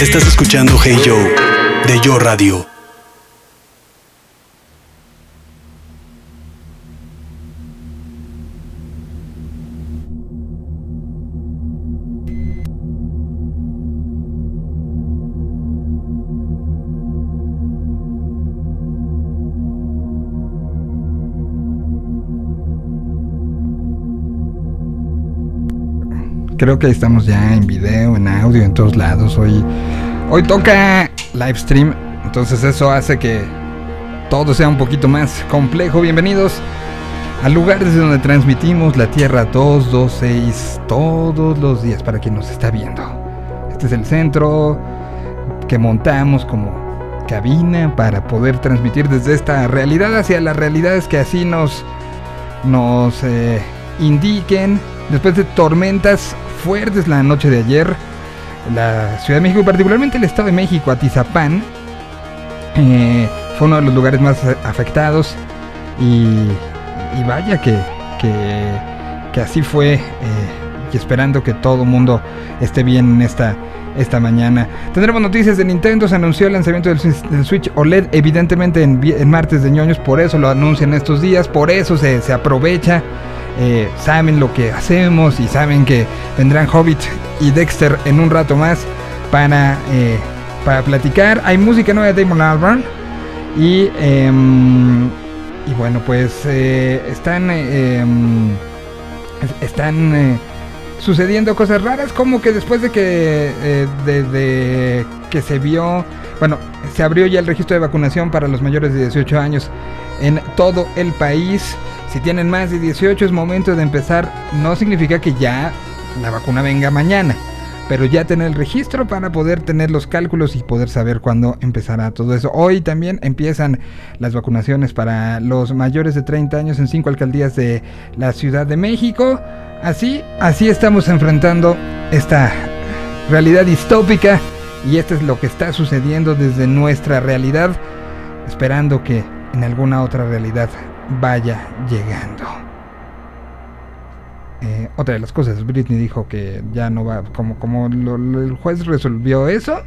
Estás escuchando Hey Joe de Yo Radio. Creo que estamos ya en video, en audio, en todos lados. Hoy, hoy toca live stream, entonces eso hace que todo sea un poquito más complejo. Bienvenidos al lugar desde donde transmitimos la Tierra 226 todos los días para quien nos está viendo. Este es el centro que montamos como cabina para poder transmitir desde esta realidad hacia las realidades que así nos, nos eh, indiquen. Después de tormentas fuertes la noche de ayer. La Ciudad de México, particularmente el Estado de México, Atizapán, eh, fue uno de los lugares más afectados. Y, vaya que, que, así fue. Eh, y esperando que todo el mundo esté bien en esta, esta mañana. Tendremos noticias de Nintendo. Se anunció el lanzamiento del, Switch OLED, evidentemente en, martes de ñoños. Por eso lo anuncian estos días. Por eso se, se aprovecha eh, saben lo que hacemos y saben que vendrán Hobbit y Dexter en un rato más para, eh, para platicar. Hay música nueva de Damon Albarn y, em, y bueno, pues eh, están, em, están sucediendo cosas raras como que después de que, de que se vio, bueno, se abrió ya el registro de vacunación para los mayores de 18 años en todo el país. Si tienen más de 18 es momento de empezar. No significa que ya la vacuna venga mañana, pero ya tener el registro para poder tener los cálculos y poder saber cuándo empezará todo eso. Hoy también empiezan las vacunaciones para los mayores de 30 años en cinco alcaldías de la Ciudad de México. Así, así estamos enfrentando esta realidad distópica y esto es lo que está sucediendo desde nuestra realidad, esperando que en alguna otra realidad vaya llegando. Eh, otra de las cosas, Britney dijo que ya no va, como, como el juez resolvió eso,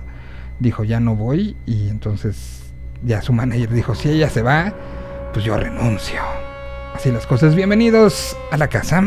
dijo ya no voy y entonces ya su manager dijo si ella se va, pues yo renuncio. Así las cosas, bienvenidos a la casa.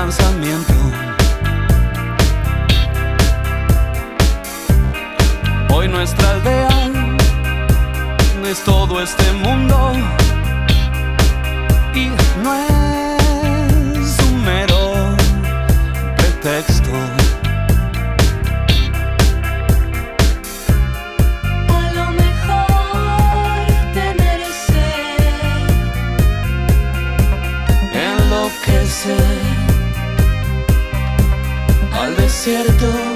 lanzamiento. Hoy nuestra aldea no es todo este mundo y no es desierto.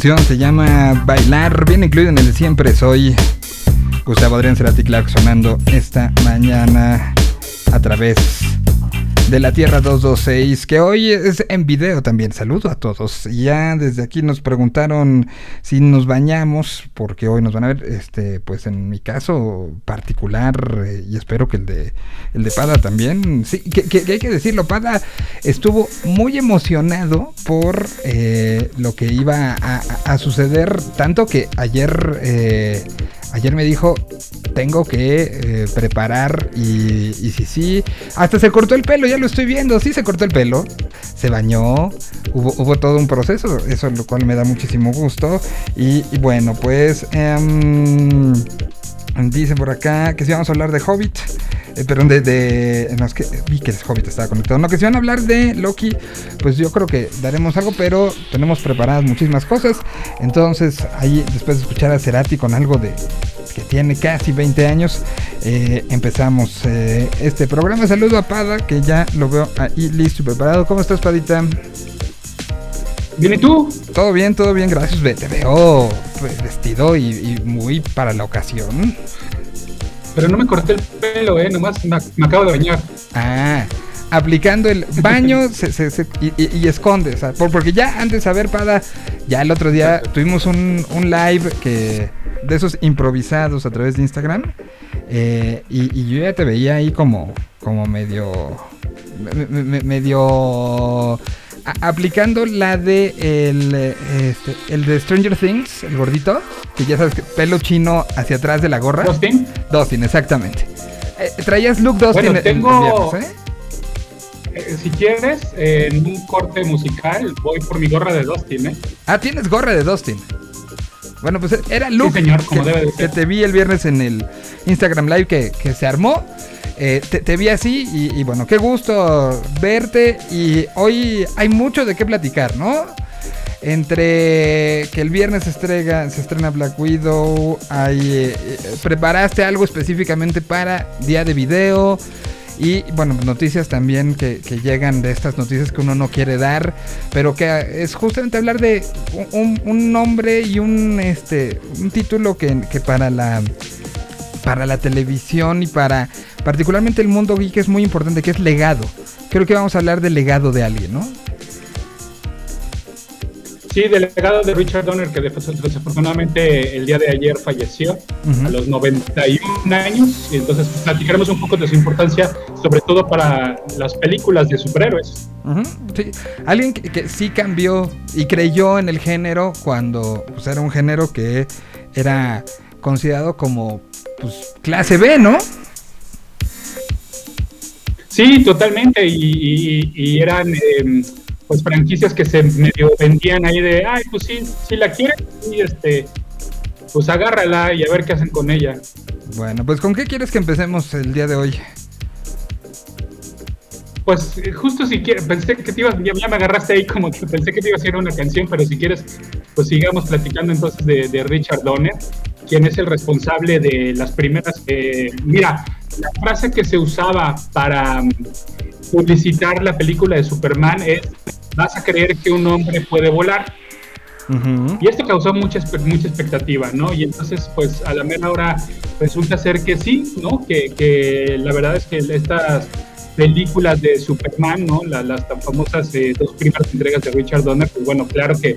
Se llama Bailar, viene incluido en el Siempre Soy. Gustavo Adrián Cerati Clark sonando esta mañana a través de la Tierra 226, que hoy es en video también. Saludo a todos. Ya desde aquí nos preguntaron si nos bañamos, porque hoy nos van a ver, este, pues en mi caso particular, eh, y espero que el de el de Pada también. Sí, que, que- que hay que decirlo, Pada estuvo muy emocionado por eh, lo que iba a, a- suceder, tanto que ayer, eh, ayer me dijo, tengo que eh, preparar y, sí, sí, hasta se cortó el pelo, ya lo estoy viendo, sí se cortó el pelo, se bañó, hubo, hubo todo un proceso, eso lo cual me da muchísimo gusto. Y, y bueno, pues... em, Dicen por acá que si vamos a hablar de Hobbit. Eh, perdón, de. de no, es que vi que el Hobbit estaba conectado. No, que si van a hablar de Loki, pues yo creo que daremos algo, pero tenemos preparadas muchísimas cosas. Entonces, ahí, después de escuchar a Cerati con algo de. que tiene casi 20 años, eh, empezamos eh, este programa. Saludo a Pada, que ya lo veo ahí listo y preparado. ¿Cómo estás, Padita? Bien, ¿y tú? Todo bien, todo bien, gracias. Te veo pues, vestido y, y muy para la ocasión. Pero no me corté el pelo, eh, nomás me, me acabo de bañar. Ah, aplicando el baño se- se- se- y, y- y esconde, o sea, por- porque ya antes, a ver, Pada, ya el otro día tuvimos un, un live que de esos improvisados a través de Instagram eh, y, y yo ya te veía ahí como, como medio, me- me- me- medio aplicando la de el, este, el de Stranger Things, el gordito, que ya sabes que pelo chino hacia atrás de la gorra. ¿Dustin? Dustin, exactamente. Eh, traías Luke Dustin Bueno, tengo- viernes, ¿eh? Eh, si quieres, en un corte musical, voy por mi gorra de Dustin, ¿eh? Ah, tienes gorra de Dustin. Bueno, pues era Luke señor, como que, debe de que ser. te vi el viernes en el Instagram Live que, que se armó. Eh, te, te vi así y, y bueno, qué gusto verte. Y hoy hay mucho de qué platicar, ¿no? Entre que el viernes se estrena, se estrena Black Widow, hay, eh, eh, preparaste algo específicamente para día de video. Y bueno, noticias también que, que llegan de estas noticias que uno no quiere dar, pero que es justamente hablar de un, un nombre y un este un título que, que para la para la televisión y para particularmente el mundo geek es muy importante, que es legado. Creo que vamos a hablar del legado de alguien, ¿no? Sí, del legado de Richard Donner, que des- desafortunadamente el día de ayer falleció Ujú. a los 91 años. Y entonces pues, platicaremos un poco de su importancia, sobre todo para las películas de superhéroes. Sí. Alguien que, que sí cambió y creyó en el género cuando pues, era un género que era considerado como pues, clase B, ¿no? Sí, totalmente. Y, y- y eran em, pues franquicias que se medio vendían ahí de, ay, pues sí, si la quieres, sí, este, pues agárrala y a ver qué hacen con ella. Bueno, pues ¿con qué quieres que empecemos el día de hoy? Pues eh, justo si quieres, pensé que te ibas, ya, ya me agarraste ahí como que pensé que te iba a hacer una canción, pero si quieres, pues sigamos platicando entonces de, de Richard Donner, quien es el responsable de las primeras. eh, mira, la frase que se usaba para publicitar la película de Superman es: vas a creer que un hombre puede volar. Y esto causó mucha, mucha expectativa, ¿no? Y entonces, pues a la mera hora resulta ser que sí, ¿no? Que, que la verdad es que estas películas de Superman, ¿no? La- las tan famosas eh, dos primeras entregas de Richard Donner, pues bueno, claro que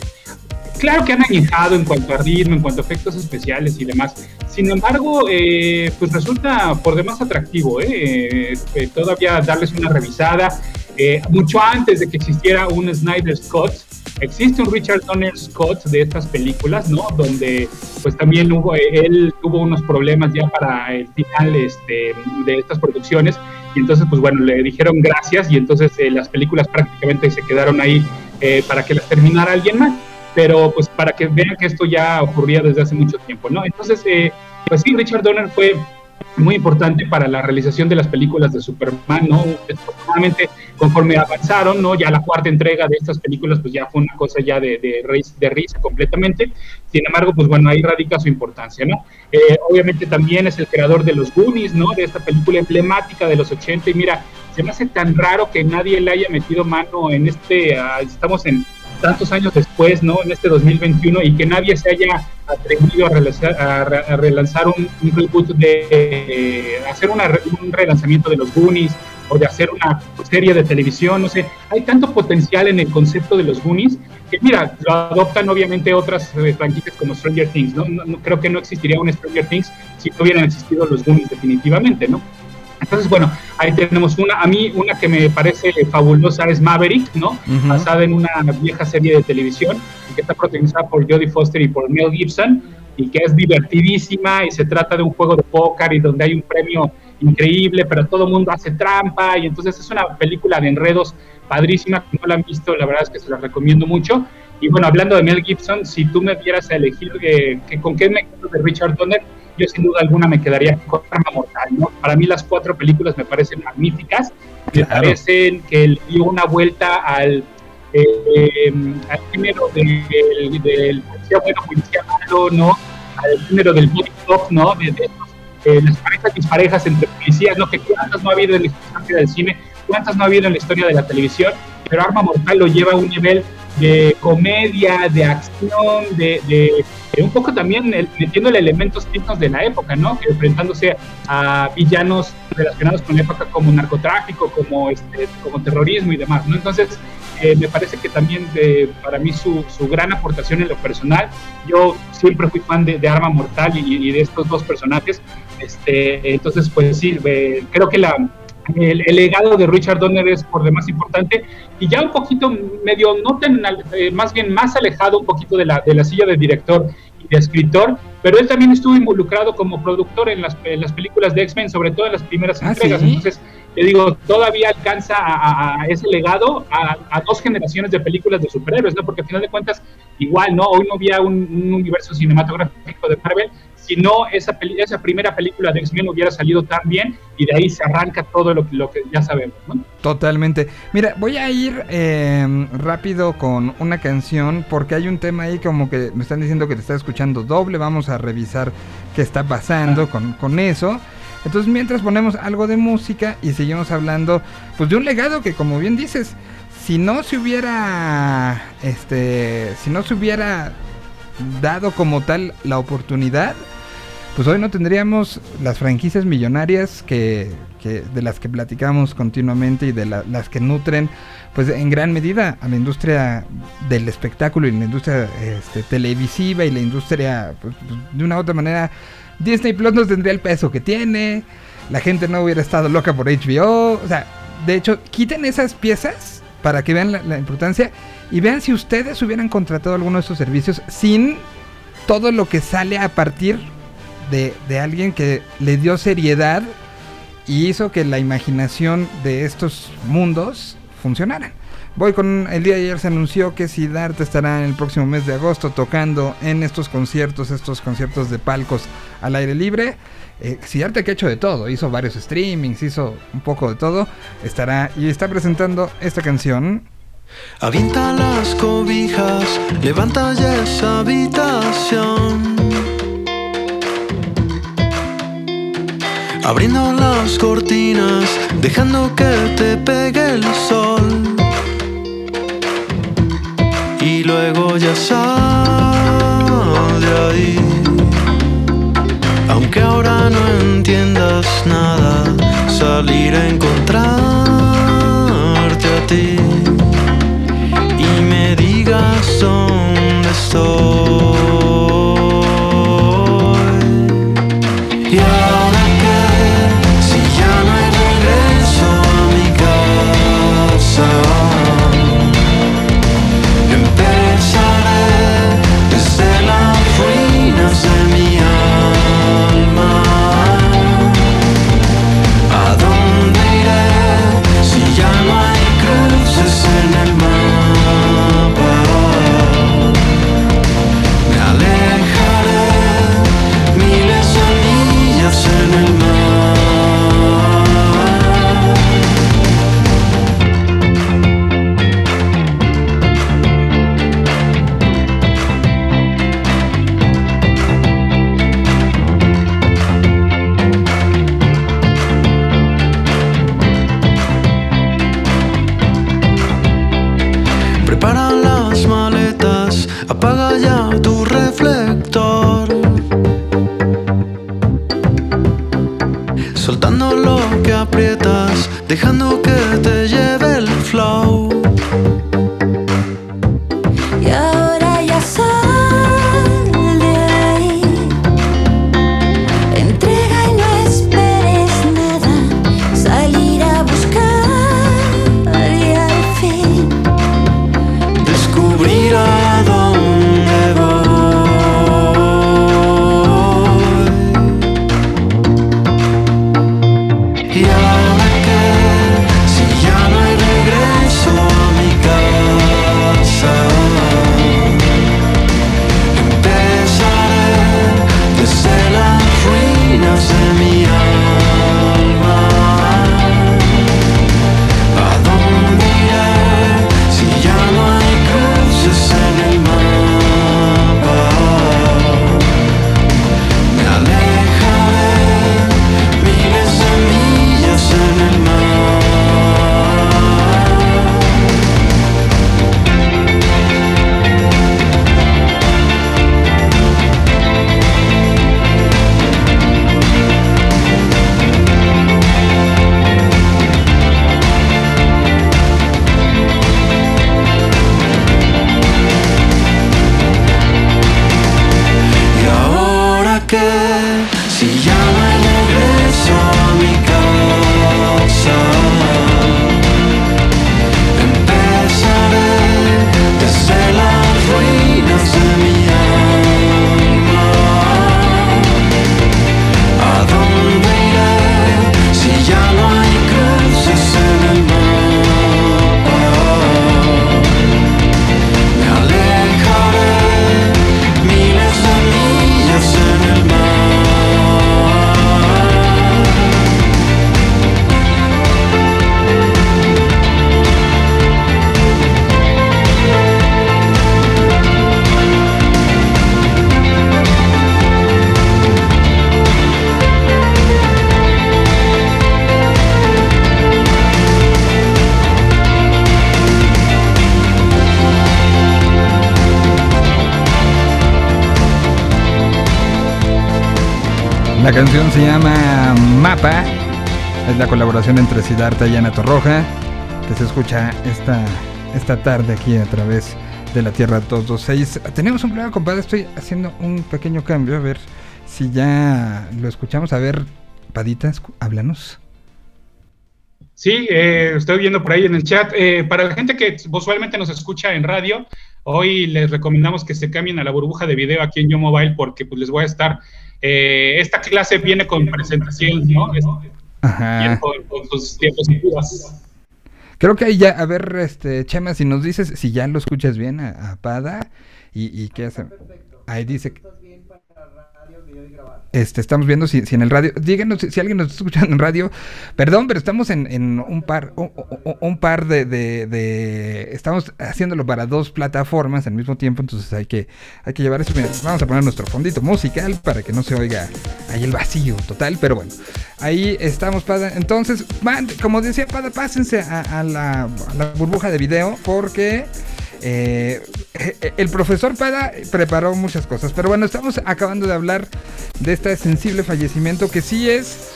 claro que han añejado en cuanto a ritmo, en cuanto a efectos especiales y demás. Sin embargo, eh, pues resulta por demás atractivo, ¿eh? Eh, eh, todavía darles una revisada. Eh, mucho antes de que existiera un Snyder Scott, existe un Richard Donner Scott de estas películas, ¿no? Donde pues también hubo, eh, él tuvo unos problemas ya para el final este, de estas producciones y entonces pues bueno, le dijeron gracias y entonces eh, las películas prácticamente se quedaron ahí eh, para que las terminara alguien más pero pues para que vean que esto ya ocurría desde hace mucho tiempo, ¿no? Entonces, eh, pues sí, Richard Donner fue muy importante para la realización de las películas de Superman, ¿no? Desafortunadamente, conforme avanzaron, ¿no? Ya la cuarta entrega de estas películas, pues ya fue una cosa ya de, de, de risa completamente. Sin embargo, pues bueno, ahí radica su importancia, ¿no? Eh, obviamente también es el creador de los Goonies, ¿no? De esta película emblemática de los 80. Y mira, se me hace tan raro que nadie le haya metido mano en este, ah, estamos en tantos años después, ¿no? En este 2021 y que nadie se haya atrevido a relanzar, a, re- a relanzar un, un reboot de eh, hacer una un relanzamiento de los Goonies o de hacer una serie de televisión, no sé, hay tanto potencial en el concepto de los Goonies que mira, lo adoptan obviamente otras eh, franquicias como Stranger Things, ¿no? No- no- Creo que no existiría un Stranger Things si no hubieran existido los Goonies definitivamente, ¿no? Entonces, bueno, ahí tenemos una, a mí una que me parece fabulosa es Maverick, ¿no? Ujú. Basada en una vieja serie de televisión que está protagonizada por Jodie Foster y por Mel Gibson y que es divertidísima y se trata de un juego de póker y donde hay un premio increíble, pero todo el mundo hace trampa y entonces es una película de enredos padrísima, que no la han visto, la verdad es que se la recomiendo mucho. Y bueno, hablando de Mel Gibson, si tú me dieras a elegir eh, que, con qué me quedo de Richard Donner, yo sin duda alguna me quedaría con Arma Mortal, ¿no? Para mí las cuatro películas me parecen magníficas, me Claro. parecen que le dio una vuelta al, eh, al género del, del policía bueno, policía malo, ¿no? Al género del body cop, ¿no? De, de estos, eh, las parejas disparejas entre policías, ¿no? Que cuántas no ha habido en la historia del cine, cuántas no ha habido en la historia de la televisión, pero Arma Mortal lo lleva a un nivel de comedia, de acción, de, de, un poco también el, metiéndole elementos típicos de la época, ¿no? Enfrentándose a villanos relacionados con la época como narcotráfico, como, este, como terrorismo y demás, ¿no? Entonces, eh, me parece que también eh, para mí su, gran aportación en lo personal, yo siempre fui fan de, de Arma Mortal y, y, de estos dos personajes, este, entonces, pues sí, eh, creo que la, el, el, legado de Richard Donner es por demás importante y ya un poquito medio, no tan, eh, más bien más alejado un poquito de la, de la silla de director y de escritor, pero él también estuvo involucrado como productor en las, en las películas de X-Men, sobre todo en las primeras ¿Ah, entregas. ¿sí? Entonces, te digo, todavía alcanza a, ese legado a, a, dos generaciones de películas de superhéroes, ¿no? Porque al final de cuentas, igual, ¿no? Hoy no había un, un universo cinematográfico de Marvel, si no esa, esa primera película de X-Men hubiera salido tan bien y de ahí se arranca todo lo, lo que ya sabemos, ¿no? Totalmente. Mira, voy a ir eh, rápido con una canción porque hay un tema ahí como que me están diciendo que te está escuchando doble. Vamos a revisar qué está pasando con, con eso. Entonces, mientras ponemos algo de música y seguimos hablando, pues de un legado que, como bien dices, si no se hubiera, este, si no se hubiera dado como tal la oportunidad, pues hoy no tendríamos las franquicias millonarias que, de las que platicamos continuamente y de la, las que nutren, pues en gran medida a la industria del espectáculo y la industria este, televisiva y la industria, pues, pues, de una u otra manera Disney Plus no tendría el peso que tiene, la gente no hubiera estado loca por HBO, o sea, de hecho, quiten esas piezas para que vean la, la, importancia y vean si ustedes hubieran contratado alguno de estos servicios sin todo lo que sale a partir de, alguien que le dio seriedad y hizo que la imaginación de estos mundos funcionaran. Voy con el día de ayer se anunció que Siddhartha estará en el próximo mes de agosto tocando en estos conciertos, estos conciertos de palcos al aire libre. Eh, que ha hecho de todo, hizo varios streamings, hizo un poco de todo, estará y está presentando esta canción. Avienta las cobijas, levanta ya esa habitación. abriendo las cortinas, dejando que te pegue el sol. Y luego ya sal de ahí. Aunque ahora no entiendas nada, salir a encontrarte a ti y me digas dónde estoy. Si ya canción se llama Mapa. Es la colaboración entre Siddhartha y Ana Torroja. Que se escucha esta, esta tarde aquí a través de la Tierra 226. Tenemos un problema, compadre. Estoy haciendo un pequeño cambio. A ver si ya lo escuchamos. A ver, Padita, háblanos. Sí, eh, estoy viendo por ahí en el chat. Eh, para la gente que usualmente nos escucha en radio, hoy les recomendamos que se cambien a la burbuja de video aquí en Yo Mobile porque pues les voy a estar. eh, esta clase viene con presentación, ¿no? Ajá. con, con sus. Creo que ahí ya, a ver, este, Chema, si nos dices si ya lo escuchas bien a, a Pada y, y qué hace. Ahí dice. Este, estamos viendo si, si en el radio. Díganos si, alguien nos está escuchando en radio. Perdón, pero estamos en, en un par, un, par de, de- Estamos haciéndolo para dos plataformas al mismo tiempo. Entonces hay que, hay que llevar eso. Mira, vamos a poner nuestro fondito musical para que no se oiga ahí el vacío total. Pero bueno, ahí estamos, Pada. Entonces, man, como decía Pada, pásense a, a la burbuja de video porque. Eh, el profesor Pada preparó muchas cosas, pero bueno, estamos acabando de hablar de este sensible fallecimiento que sí es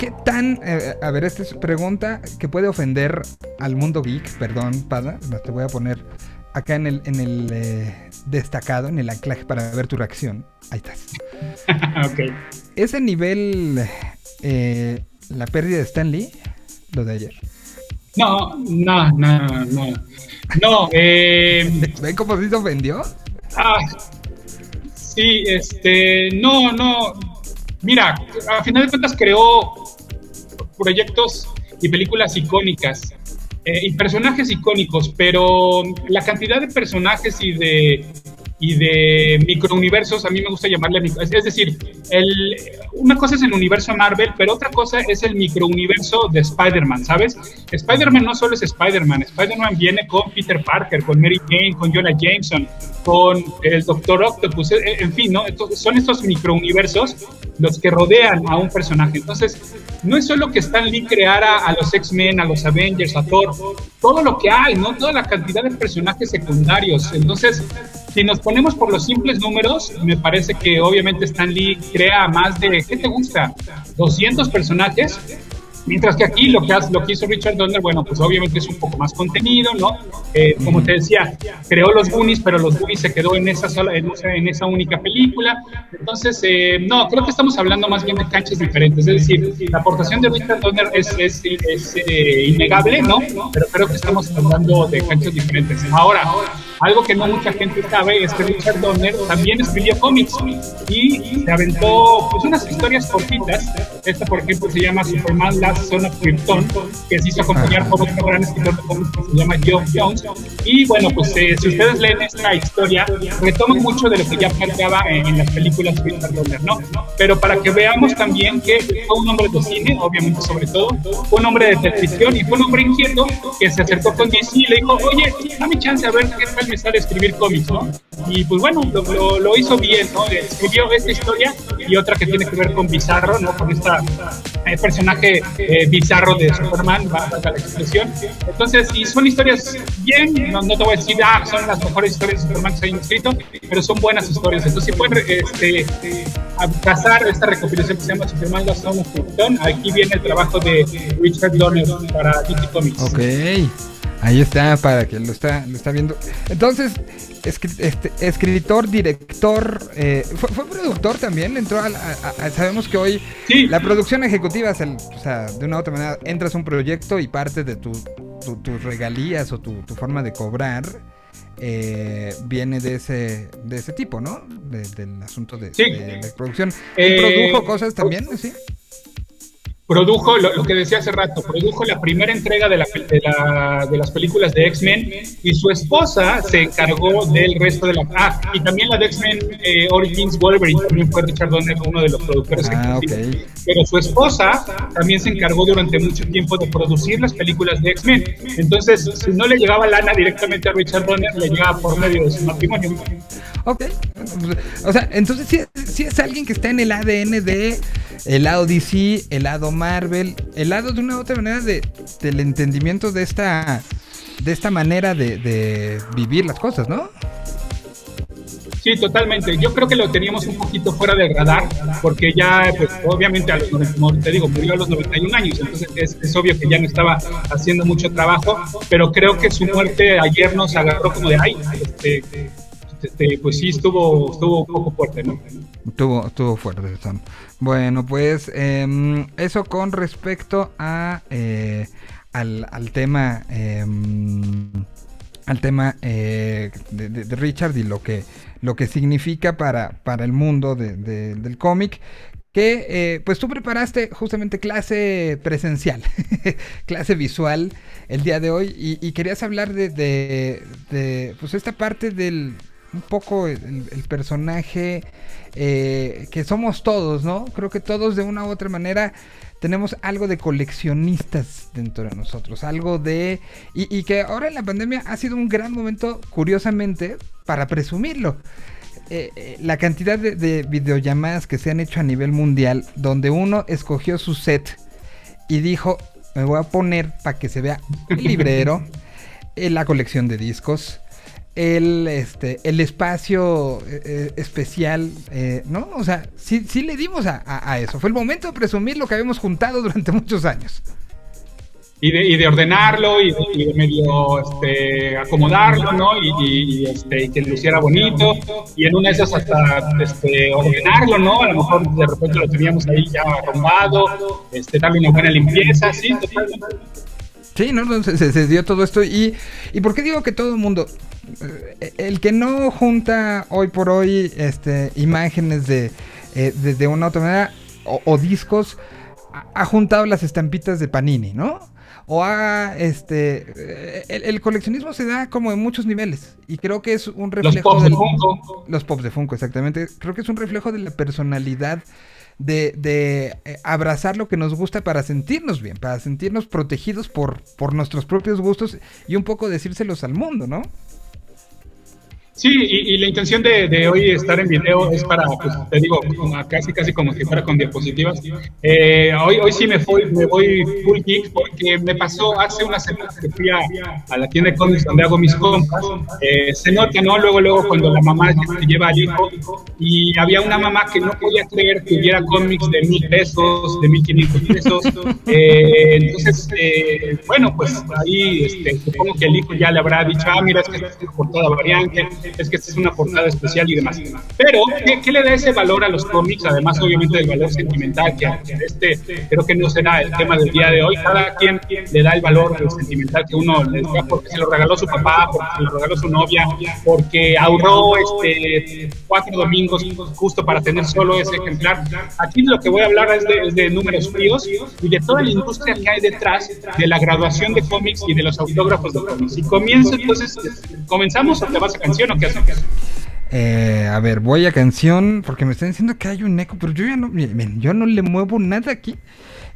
¿Qué tan, eh, a ver, esta es pregunta que puede ofender al mundo geek, perdón, Pada, te voy a poner acá en el, en el eh, destacado, en el anclaje para ver tu reacción. Ahí estás. ok. ¿Ese nivel, eh, la pérdida de Stan Lee, lo de ayer? No, no, no, no. No, eh, ¿Ven cómo se ofendió? Ah, sí, este, no, no. Mira, a final de cuentas creó proyectos y películas icónicas eh, y personajes icónicos, pero la cantidad de personajes y de y de microuniversos, a mí me gusta llamarle, es decir, el, una cosa es el universo Marvel, pero otra cosa es el microuniverso de Spider-Man, ¿sabes? Spider-Man no solo es Spider-Man, Spider-Man viene con Peter Parker, con Mary Jane, con Jonah Jameson, con el Doctor Octopus, eh, en fin, ¿no? Entonces, son estos microuniversos los que rodean a un personaje. Entonces, no es solo que Stan Lee creara a los X-Men, a los Avengers, a Thor, todo lo que hay, ¿no? Toda la cantidad de personajes secundarios. Entonces, si nos ponemos por los simples números, me parece que obviamente Stan Lee crea más de, ¿qué te gusta? 200 personajes. Mientras que aquí lo que, hace, lo que hizo Richard Donner, bueno, pues obviamente es un poco más contenido, ¿no? Eh, como te decía, creó los Goonies, pero los Goonies se quedó en esa sola, en esa, en esa única película. Entonces, eh, no, creo que estamos hablando más bien de canchas diferentes. Es decir, la aportación de Richard Donner es, es, es eh, innegable, ¿no? Pero creo que estamos hablando de canchas diferentes. Ahora, algo que no mucha gente sabe es que Richard Donner también escribió cómics y se aventó pues, unas historias cortitas. Esta, por ejemplo, se llama Superman Last Son of Krypton, que se hizo acompañar por otro gran escritor de cómics que se llama Geoff Jones. Y bueno, pues eh, si ustedes leen esta historia, retoma mucho de lo que ya planteaba en, en las películas de Richard Donner, ¿no? Pero para que veamos también que fue un hombre de cine, obviamente sobre todo, fue un hombre de televisión y fue un hombre inquieto que se acercó con DC y le dijo, oye, dame chance a ver qué tal me sale escribir cómics, ¿no? Y pues bueno, lo, lo, lo hizo bien, ¿no? Escribió esta historia y otra que tiene que ver con Bizarro, ¿no? Con esta eh, personaje eh, bizarro de Superman, va a la expresión. Entonces, y son historias bien, no, no te voy a decir, ah, son las mejores historias de Superman que se hayan escrito, pero son buenas historias. Entonces, si pueden este, esta recopilación que se llama Superman Los Son aquí viene el trabajo de Richard Donner para DC Comics. Ok. Ahí está, para que lo está, lo está viendo. Entonces, escri- este, escritor, director, eh, ¿fue, fue productor también, entró a, a- a- sabemos que hoy Sí. la producción ejecutiva es el, o sea, de una u otra manera, entras a un proyecto y parte de tu, tu- tus regalías o tu, tu forma de cobrar eh, viene de ese, de ese tipo, ¿no? De- del asunto de, Sí. de la producción. ¿Y Eh, produjo cosas también? Sí. Produjo lo, lo que decía hace rato, produjo la primera entrega de, la, de, la- de las películas de X-Men y su esposa se encargó del resto de la... Ah, y también la de X-Men eh, Origins Wolverine, también fue Richard Donner uno de los productores Ah, ejecutivos. ok. Pero su esposa también se encargó durante mucho tiempo de producir las películas de X-Men. Entonces, si no le llegaba lana directamente a Richard Donner, le llegaba por medio de su matrimonio. Ok. O sea, entonces sí, sí es alguien que está en el ADN de el lado DC, el lado Marvel, el lado de una u otra manera de, del entendimiento de esta de esta manera de, de vivir las cosas, ¿no? Sí, totalmente. Yo creo que lo teníamos un poquito fuera del radar, porque ya, pues, obviamente, a los, 90 como te digo, murió a los 91 años, entonces es, es obvio que ya no estaba haciendo mucho trabajo, pero creo que su muerte ayer nos agarró como de, ay, este, este, pues sí, estuvo, estuvo un poco fuerte, ¿no? Estuvo, estuvo fuerte, Sam. Bueno, pues em, eso con respecto a eh, al, al tema em, al tema eh, de, de- Richard y lo que lo que significa para, para el mundo de- de- del cómic. Que eh, pues tú preparaste justamente clase presencial, clase visual el día de hoy y, y querías hablar de, de- de, pues esta parte del un poco el, el personaje eh, que somos todos, ¿no? Creo que todos de una u otra manera tenemos algo de coleccionistas dentro de nosotros, algo de... Y, y que ahora en la pandemia ha sido un gran momento, curiosamente, para presumirlo. Eh, eh, la cantidad de, de videollamadas que se han hecho a nivel mundial, donde uno escogió su set y dijo, me voy a poner para que se vea el librero, la colección de discos, el, este, el espacio eh, eh, especial, eh, ¿no? O sea, sí, sí le dimos a, a- eso. Fue el momento de presumir lo que habíamos juntado durante muchos años. y de, y de ordenarlo y de, medio este, acomodarlo, ¿no? Y, y- este, que luciera bonito. Y en una de esas hasta este, ordenarlo, ¿no? A lo mejor de repente lo teníamos ahí ya arrumbado, este, darle una buena limpieza, sí, totalmente. Sí, ¿no? no, se, dio todo esto. Y, ¿Y por qué digo que todo el mundo? Eh, El que no junta hoy por hoy este, imágenes de, eh, de, de una u otra manera o, o discos, ha, juntado las estampitas de Panini, ¿no? O ha, este, eh, el, el coleccionismo se da como en muchos niveles. Y creo que es un Los reflejo pops de Funko. los pops de Funko, exactamente. Creo que es un reflejo de la personalidad de, de, eh, abrazar lo que nos gusta para sentirnos bien, para sentirnos protegidos por, por nuestros propios gustos y un poco decírselos al mundo, ¿no? Sí, y, y la intención de, de hoy estar en video es para, pues, te digo, casi casi como si fuera con diapositivas. Eh, hoy, hoy sí me, fui, me voy full geek porque me pasó hace unas semanas que fui a, a la tienda de cómics donde hago mis compras. Eh, se nota, ¿no? Luego, luego cuando la mamá se lleva al hijo y había una mamá que no podía creer que hubiera cómics de mil pesos, de mil quinientos pesos. Eh, entonces, eh, bueno, pues ahí este, supongo que el hijo ya le habrá dicho, ah, mira, es que esta es una portada variante, es que esta es una portada especial y demás. Pero, ¿qué, qué le da ese valor a los cómics? Además, obviamente, del valor sentimental, que a este creo que no será el tema del día de hoy. Cada quien le da el valor sentimental que uno le da porque se lo regaló su papá, porque se lo regaló su novia, porque ahorró este, cuatro domingos justo para tener solo ese ejemplar. Aquí lo que voy a hablar es de, es de números fríos y de toda la industria que hay detrás de la graduación de cómics y de los autógrafos de cómics. Y comienzo entonces, ¿comenzamos o te vas a Eh, a ver, voy a canción porque me están diciendo que hay un eco, pero yo ya no, yo no le muevo nada aquí.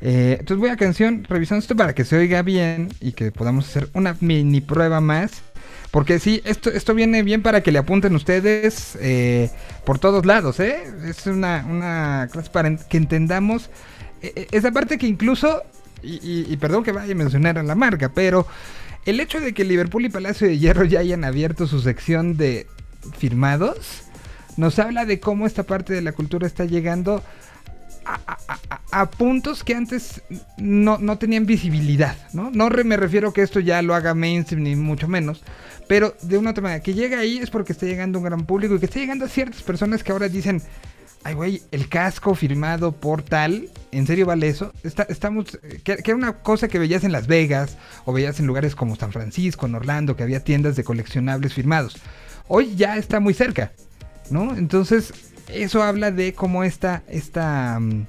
Eh, entonces voy a canción revisando esto para que se oiga bien y que podamos hacer una mini prueba más. Porque sí, esto, esto viene bien para que le apunten ustedes eh, por todos lados, ¿eh? Es una, una clase para que entendamos eh, esa parte que incluso, y- y perdón que vaya a mencionar a la marca, pero el hecho de que Liverpool y Palacio de Hierro ya hayan abierto su sección de firmados, nos habla de cómo esta parte de la cultura está llegando a, puntos que antes no, no tenían visibilidad, ¿no? No me refiero que esto ya lo haga mainstream ni mucho menos, pero de una otra manera, que llega ahí es porque está llegando un gran público y que está llegando a ciertas personas que ahora dicen, ay güey, el casco firmado por tal, ¿en serio vale eso? Estamos, eh, que, era una cosa que veías en Las Vegas o veías en lugares como San Francisco, en Orlando, que había tiendas de coleccionables firmados. Hoy ya está muy cerca, ¿no? Entonces, eso habla de cómo esta, esta, mm,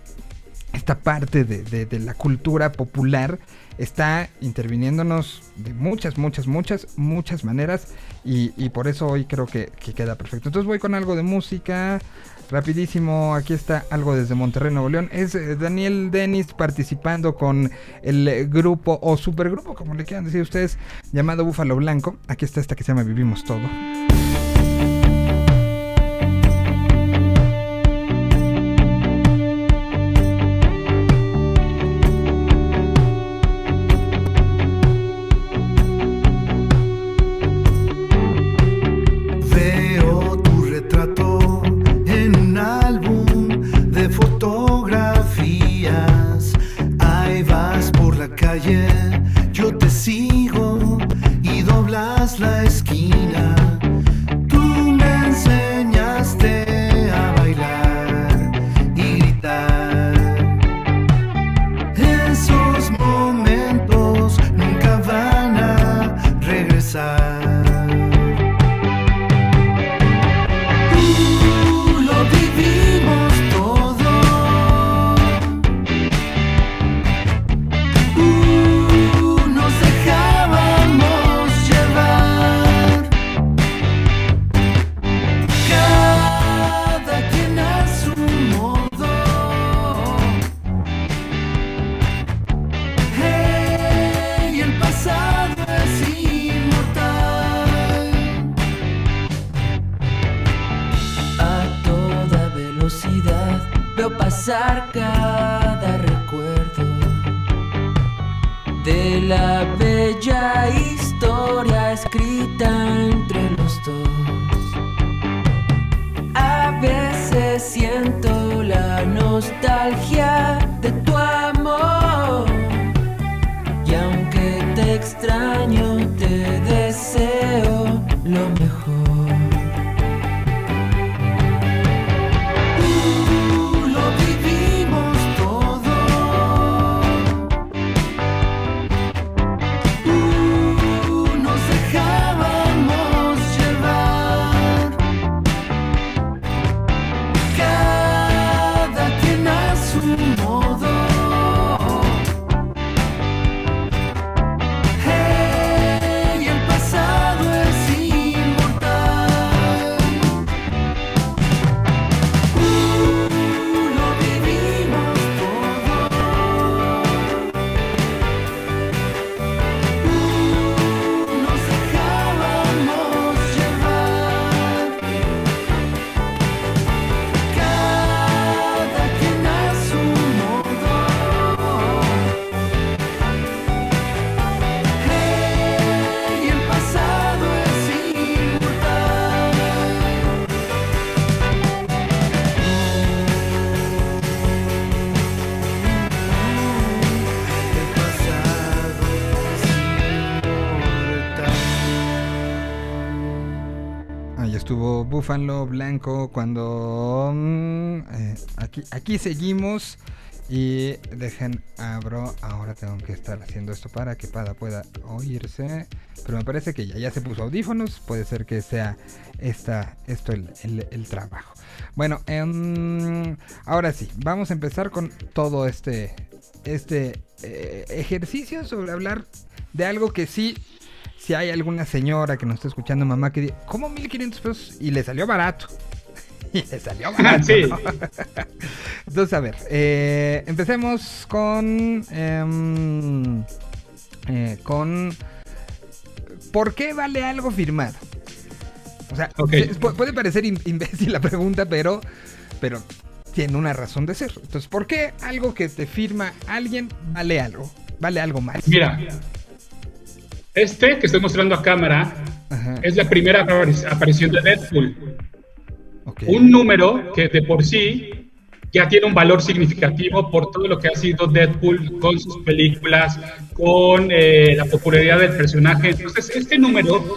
esta parte de, de- la cultura popular está interviniéndonos de muchas, muchas, muchas, muchas maneras y, por eso hoy creo que queda perfecto. Entonces voy con algo de música. Rapidísimo, aquí está algo desde Monterrey, Nuevo León. Es eh, Daniel Dennis participando con el grupo o supergrupo, como le quieran decir ustedes, llamado Búfalo Blanco. Aquí está esta que se llama Vivimos Todo. La esquina. Búfalo Blanco cuando... mm, eh, aquí, aquí seguimos. Y dejen, abro. Ahora tengo que estar haciendo esto para que Pada pueda oírse. Pero me parece que ya, ya se puso audífonos. Puede ser que sea esta, esto el, el- el trabajo. Bueno, em, ahora sí, vamos a empezar con todo este, este eh, ejercicio sobre hablar de algo que sí si hay alguna señora que nos está escuchando, mamá, que dice, ¿cómo 1500 pesos? Y le salió barato. y le salió barato. Sí. ¿no? Entonces, a ver, eh, empecemos con. em, eh, con. ¿Por qué vale algo firmado? O sea, puede parecer im- imbécil la pregunta, pero. Pero tiene una razón de ser. Entonces, ¿por qué algo que te firma alguien vale algo? Vale algo más. Mira, este que estoy mostrando a cámara Ajá, es la primera apari- aparición de Deadpool. ok. Un número que de por sí ya tiene un valor significativo por todo lo que ha sido Deadpool con sus películas, con eh, la popularidad del personaje. Entonces, este número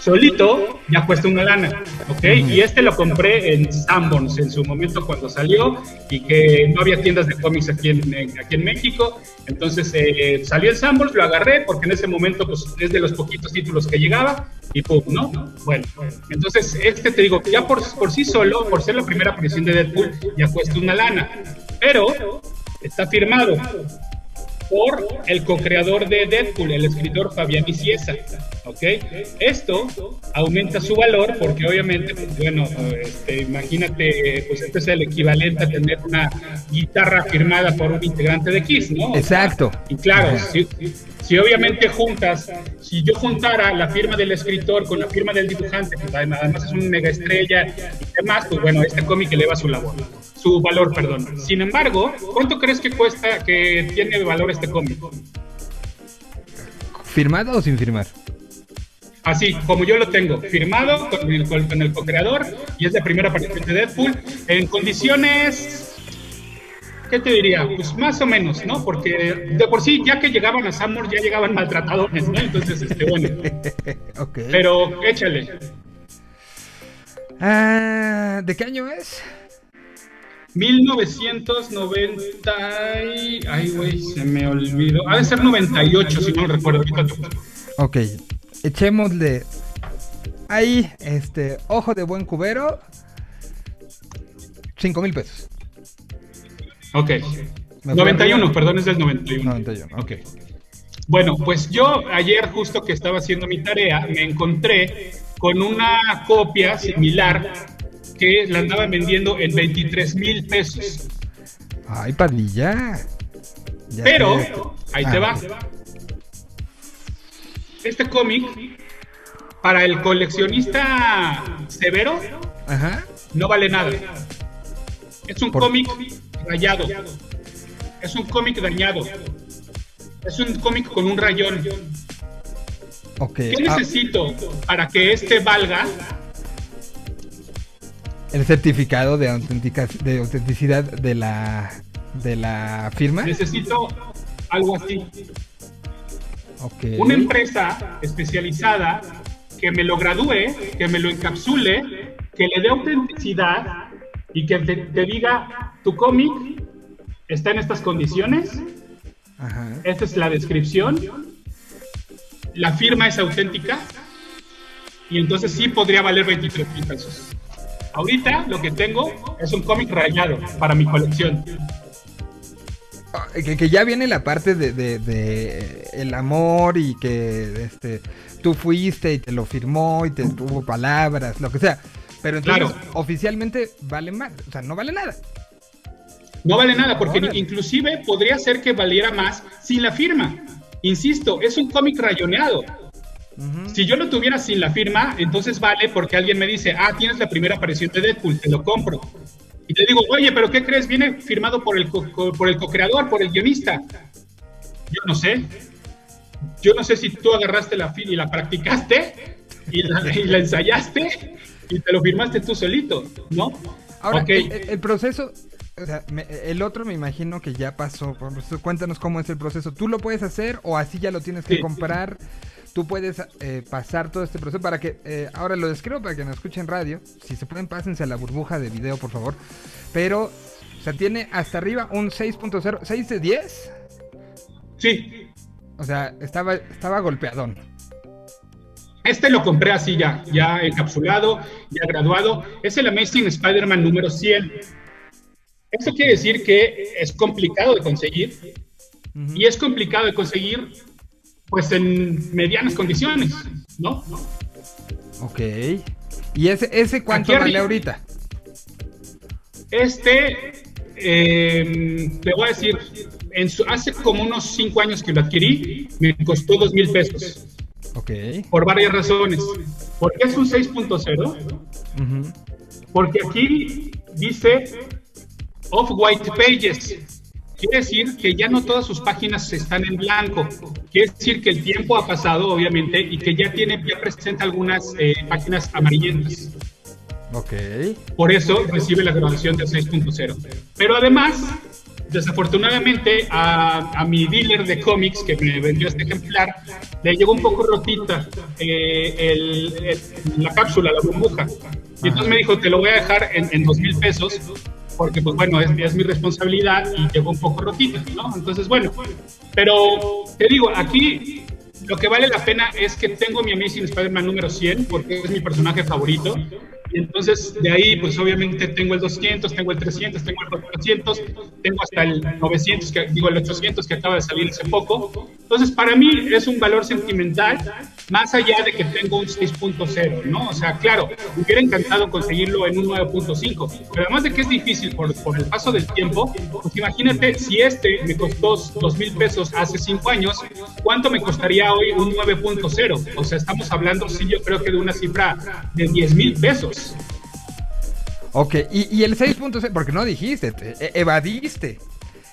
solito ya cuesta una lana, ¿ok? Y este lo compré en Sanborns en su momento cuando salió y que no había tiendas de cómics aquí en, en- aquí en México. Entonces eh, salió en Sanborns, lo agarré porque en ese momento pues, es de los poquitos títulos que llegaba y pum, ¿no? Bueno, entonces este te digo, ya por, por sí solo, por ser la primera aparición de Deadpool, ya cuesta una lana. Pero está firmado por el co-creador de Deadpool, el escritor Fabián Iciesa. ¿Ok? Esto aumenta su valor porque obviamente, pues, bueno, este, imagínate, pues este es el equivalente a tener una guitarra firmada por un integrante de Kiss, ¿no? O sea, Exacto. y claro, si, si obviamente juntas, si yo juntara la firma del escritor con la firma del dibujante, que además además es una mega estrella y demás, pues bueno, este cómic eleva su labor, su valor, perdón. Sin embargo, ¿cuánto crees que cuesta, que tiene valor este cómic? ¿Firmado o sin firmar? Así, como yo lo tengo, firmado con el, con, el co-creador y es la primera aparición de Deadpool en condiciones, ¿qué te diría? Pues más o menos, ¿no? Porque de por sí, ya que llegaban a Samur, ya llegaban maltratadores, ¿no? Entonces, este, bueno, ok. pero échale. Ah, ¿De qué año es? 1990 y... Ay, güey, se me olvidó. Ha de ser 98, si no recuerdo. Ok. Echémosle. Ahí, este, ojo de buen cubero. 5 mil pesos. Ok. Me fui 91, arriba. perdón, es del 91. 91, Ok. Bueno, pues yo ayer justo que estaba haciendo mi tarea, me encontré con una copia similar que la andaban vendiendo en 23 mil pesos. Ay, padilla. Ya Pero, ahí Ah, te va. Este cómic, para el coleccionista severo, Ajá. no vale nada. Es un Por- cómic rayado. Es un cómic dañado. Es un cómic con un rayón. ¿Qué ah, necesito para que este valga? El certificado de, de autenticidad de la, de la firma. Necesito algo así. Una empresa especializada que me lo gradúe, que me lo encapsule, que le dé autenticidad y que te, te diga, tu cómic está en estas condiciones, Ajá. esta es la descripción, la firma es auténtica y entonces sí podría valer 23 mil pesos. Ahorita lo que tengo es un cómic rayado para mi colección. Ah, Que, que ya viene la parte de, de- de el amor y que este tú fuiste y te lo firmó y te tuvo palabras, lo que sea. Pero entonces Claro. oficialmente vale más, o sea, no vale nada. No vale nada, porque inclusive podría ser que valiera más sin la firma. Insisto, es un cómic rayoneado. Si yo lo tuviera sin la firma, entonces vale porque alguien me dice, ah, tienes la primera aparición de Deadpool, te lo compro. Y te digo, oye, pero ¿qué crees? Viene firmado por el, co- por el co-creador, por el guionista. Yo no sé. Yo no sé si tú agarraste la firma y la practicaste y la, y la ensayaste y te lo firmaste tú solito, ¿no? Ahora, Ok. el, proceso, o sea, me- el otro me imagino que ya pasó. Cuéntanos cómo es el proceso. ¿Tú lo puedes hacer o así ya lo tienes que Sí. comprar? Tú puedes eh, pasar todo este proceso para que, eh, ahora lo describo para que nos escuchen radio. Si se pueden, pásense a la burbuja de video, por favor. Pero, o sea, tiene hasta arriba un 6.0, 6 de 10. Sí, O sea, estaba, estaba golpeadón. Este lo compré así ya, ya encapsulado, ya graduado. Es el Amazing Spider-Man número 100. Eso quiere decir que es complicado de conseguir y es complicado de conseguir pues en medianas condiciones, ¿no? Ok. ¿Y ese, ese cuánto vale ahorita? Este, eh, te voy a decir, en su- hace como unos 5 años que lo adquirí, me costó 2 mil pesos, Ok. por varias razones. ¿Por qué es un 6.0? Ujú. Porque aquí dice off-white pages. Quiere decir que ya no todas sus páginas están en blanco. Quiere decir que el tiempo ha pasado, obviamente, y que ya tiene, ya presenta algunas eh, páginas amarillentas. Ok. Por eso recibe la graduación del 6.0. Pero además, desafortunadamente, a, a mi dealer de cómics que me vendió este ejemplar, le llegó un poco rotita eh, el- el- la cápsula, la burbuja. Y entonces me dijo, te lo voy a dejar en, en mil pesos, porque pues bueno, es, es mi responsabilidad y llegó un poco rotita, ¿no? Entonces, bueno, pero te digo, aquí lo que vale la pena es que tengo mi Amazing Spider-Man número 100, porque es mi personaje favorito. Y entonces de ahí, pues obviamente tengo el 200, tengo el 300, tengo el 400, tengo hasta el 900, que, digo el 800 que acaba de salir hace poco. Entonces para mí es un valor sentimental, más allá de que tengo un 6.0, ¿no? O sea, claro, hubiera encantado conseguirlo en un 9.5, pero además de que es difícil por, por el paso del tiempo, pues imagínate si este me costó 2 mil pesos hace 5 años, ¿cuánto me costaría hoy un 9.0? O sea, estamos hablando, sí, yo creo que de una cifra de 10 mil pesos. Ok, y, y el 6.0, porque no dijiste, te- e- evadiste.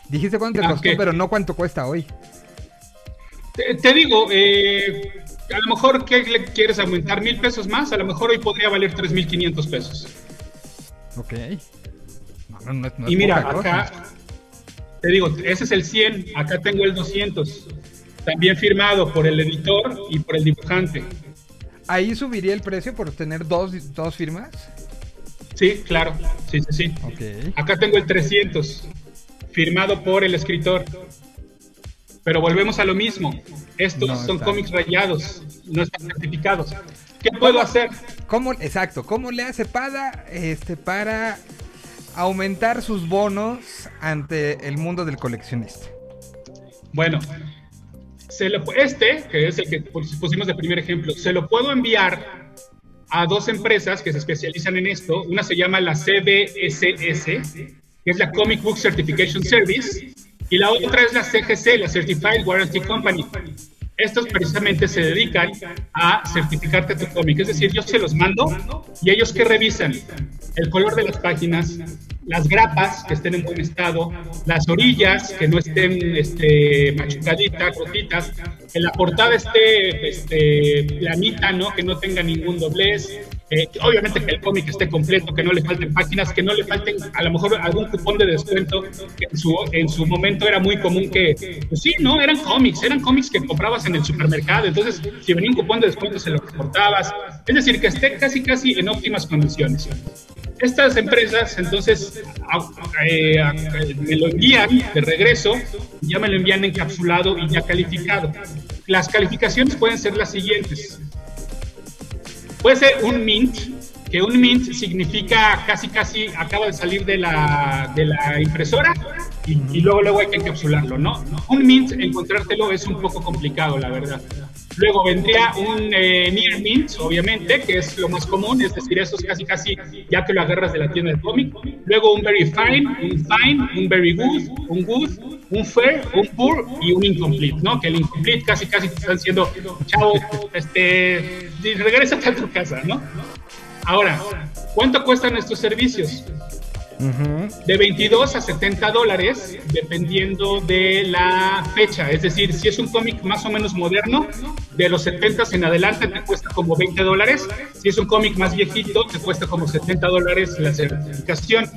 Dijiste cuánto te Ah, costó, pero no cuánto cuesta hoy. Te, te digo, eh, a lo mejor, ¿qué le quieres aumentar? ¿Mil pesos más? A lo mejor hoy podría valer 3.500 pesos. Ok. No, y mira, cosa. acá, te digo, ese es el 100, acá tengo el 200. También firmado por el editor y por el dibujante. Ahí subiría el precio por tener dos, dos firmas. Sí, claro, sí, sí, sí. Ok. Acá tengo el 300, firmado por el escritor. Pero volvemos a lo mismo. Estos No son cómics rayados, no están certificados. ¿Qué puedo hacer? ¿Cómo, exacto, ¿cómo le hace Pada este, para aumentar sus bonos ante el mundo del coleccionista? Bueno, se lo- este, que es el que pus- pusimos de primer ejemplo, se lo puedo enviar a dos empresas que se especializan en esto. Una se llama la CBSS, que es la Comic Book Certification Service, y la otra es la CGC, la Certified Warranty Company. Estos precisamente se dedican a certificarte tu cómic, es decir, yo se los mando y ellos que revisan el color de las páginas, las grapas que estén en buen estado, las orillas que no estén este, machucaditas, rotitas, que la portada esté este, planita, ¿no? que no tenga ningún doblez, eh, obviamente que el cómic esté completo, que no le falten páginas, que no le falten a lo mejor algún cupón de descuento, que en su, en su momento era muy común que, pues sí, no, eran cómics, eran cómics que comprabas en el supermercado, entonces si venía un cupón de descuento se lo reportabas, es decir, que esté casi casi en óptimas condiciones. Estas empresas entonces eh, a- me lo envían de regreso, ya me lo envían encapsulado y ya calificado. Las calificaciones pueden ser las siguientes. Puede ser un mint, que un mint significa casi casi acaba de salir de la, de la impresora y, y luego luego hay que encapsularlo, ¿no? Un mint, encontrártelo es un poco complicado, la verdad. Luego vendría un eh, near mint, obviamente, que es lo más común, es decir, eso es casi casi ya que lo agarras de la tienda de cómic. Luego un very fine, un fine, un very good, un good, un fair, un poor y un incomplete, ¿no? Que el incomplete casi casi te están diciendo, chavo, este, regrésate a tu casa, ¿no? Ahora, ¿cuánto cuestan estos servicios? De 22 a 70 dólares, dependiendo de la fecha. Es decir, si es un cómic más o menos moderno, de los 70 en adelante te cuesta como 20 dólares. Si es un cómic más viejito, te cuesta como 70 dólares la certificación.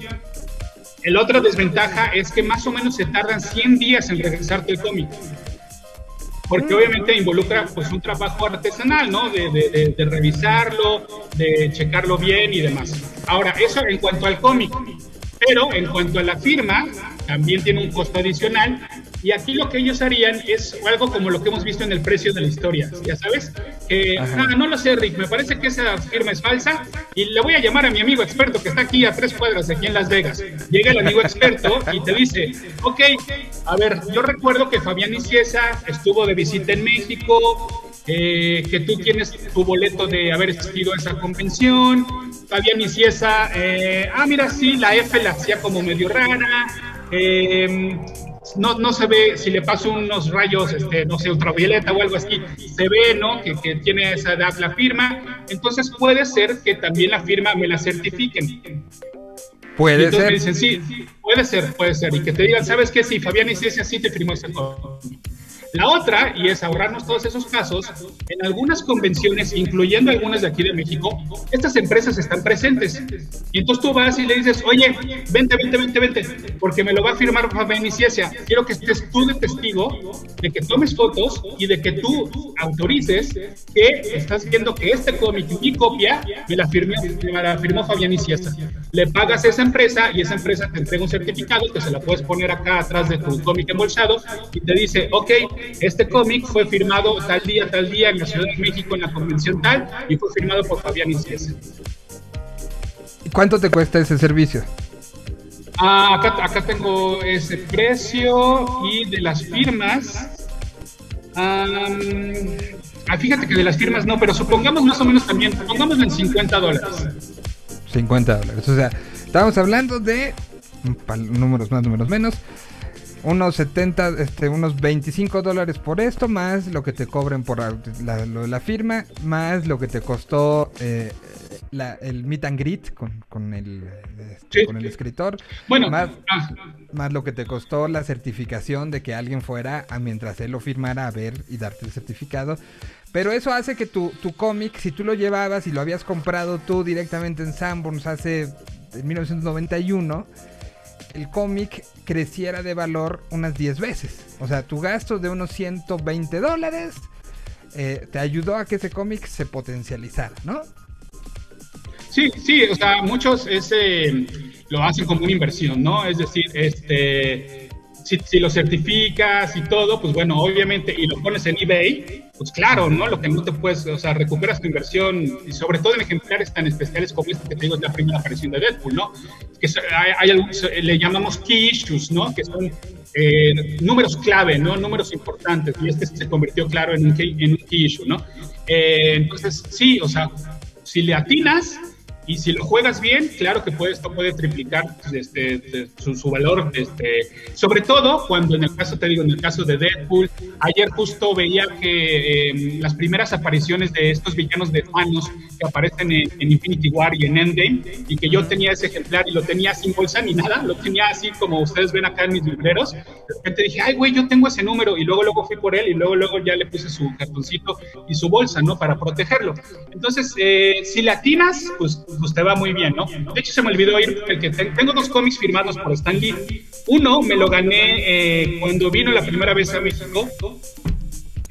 El otra desventaja es que más o menos se tardan 100 días en regresarte el cómic. Porque obviamente involucra pues un trabajo artesanal, ¿no? De, de- de- de revisarlo, de checarlo bien y demás. Ahora, eso en cuanto al cómic. Pero en cuanto a la firma, también tiene un costo adicional. Y aquí lo que ellos harían es algo como lo que hemos visto en el precio de la historia, ya sabes. Que, ah, no lo sé, Rick, me parece que esa firma es falsa y le voy a llamar a mi amigo experto que está aquí a tres cuadras, aquí en Las Vegas. Llega el amigo experto y te dice, ok, a ver, yo recuerdo que Fabián Iciesa estuvo de visita en México, eh, que tú tienes tu boleto de haber asistido a esa convención. Fabián Iciesa, eh, ah, mira, sí, la F la hacía como medio rara. eh, no, no se ve, si le paso unos rayos, este, no sé, ultravioleta o algo así, se ve, ¿no? Que, que tiene esa edad la firma. Entonces puede ser que también la firma me la certifiquen. Puede entonces ser. me dicen, sí, puede ser, puede ser. Y que te digan, ¿sabes qué? Si Fabián Iglesias sí te firmó ese cómic. La otra, y es ahorrarnos todos esos casos, en algunas convenciones, incluyendo algunas de aquí de México, estas empresas están presentes. Y entonces tú vas y le dices, oye, vente, vente, vente, vente, porque me lo va a firmar Fabián Iglesias. Quiero que estés tú de testigo de que tomes fotos y de que tú autorices que estás viendo que este cómic, mi copia, me la, firmó, me la firmó Fabián Iglesias. Le pagas a esa empresa y esa empresa te entrega un certificado que se la puedes poner acá atrás de tu cómic embolsado y te dice, ok, este cómic fue firmado tal día, tal día en la Ciudad de México en la convención tal y fue firmado por Fabián Iglesias. ¿Cuánto te cuesta ese servicio? Ah, acá, acá tengo ese precio y de las firmas. am, ah, fíjate que de las firmas no, pero supongamos más o menos también, pongámoslo en 50 dólares. 50 dólares. O sea, estamos hablando de números más, números menos. Unos 70, este, unos 25 dólares por esto, más lo que te cobren por la, la- lo de la firma, más lo que te costó eh, la- el meet and greet con, con el, este, Sí. con el escritor, Bueno, más, ah, más lo que te costó la certificación de que alguien fuera a mientras él lo firmara a ver y darte el certificado. Pero eso hace que tu, tu cómic, si tú lo llevabas y lo habías comprado tú directamente en Sanborns hace en 1991, el cómic creciera de valor unas 10 veces. O sea, tu gasto de unos 120 dólares eh, te ayudó a que ese cómic se potencializara, ¿no? Sí, sí, o sea, muchos ese, lo hacen como una inversión, ¿no? Es decir, este, si, si lo certificas y todo, pues bueno, obviamente, y lo pones en eBay, pues claro, ¿no? Lo que no te puedes, o sea, recuperas tu inversión, y sobre todo en ejemplares tan especiales como este que te digo es la primera aparición de Deadpool, ¿no? Que hay, hay algunos, le llamamos key issues, ¿no? Que son eh, números clave, ¿no? Números importantes, y este se convirtió, claro, en un key, en un key issue, ¿no? Eh, entonces, sí, o sea, si le atinas, Y si lo juegas bien, claro que puede, esto puede triplicar este, de- su, su valor. Este, sobre todo cuando en el caso, te digo, en el caso de Deadpool, ayer justo veía que eh, las primeras apariciones de estos villanos de Thanos que aparecen en, en Infinity War y en Endgame, y que yo tenía ese ejemplar y lo tenía sin bolsa ni nada, lo tenía así como ustedes ven acá en mis libreros. De repente dije, ay, güey, yo tengo ese número, y luego, luego fui por él, y luego, luego ya le puse su cartoncito y su bolsa, ¿no? Para protegerlo. Entonces, eh, si latinas, pues, pues te va muy bien, ¿no? De hecho, se me olvidó ir el que ten- tengo dos cómics firmados por Stan Lee. Uno me lo gané eh, cuando vino la primera vez a México.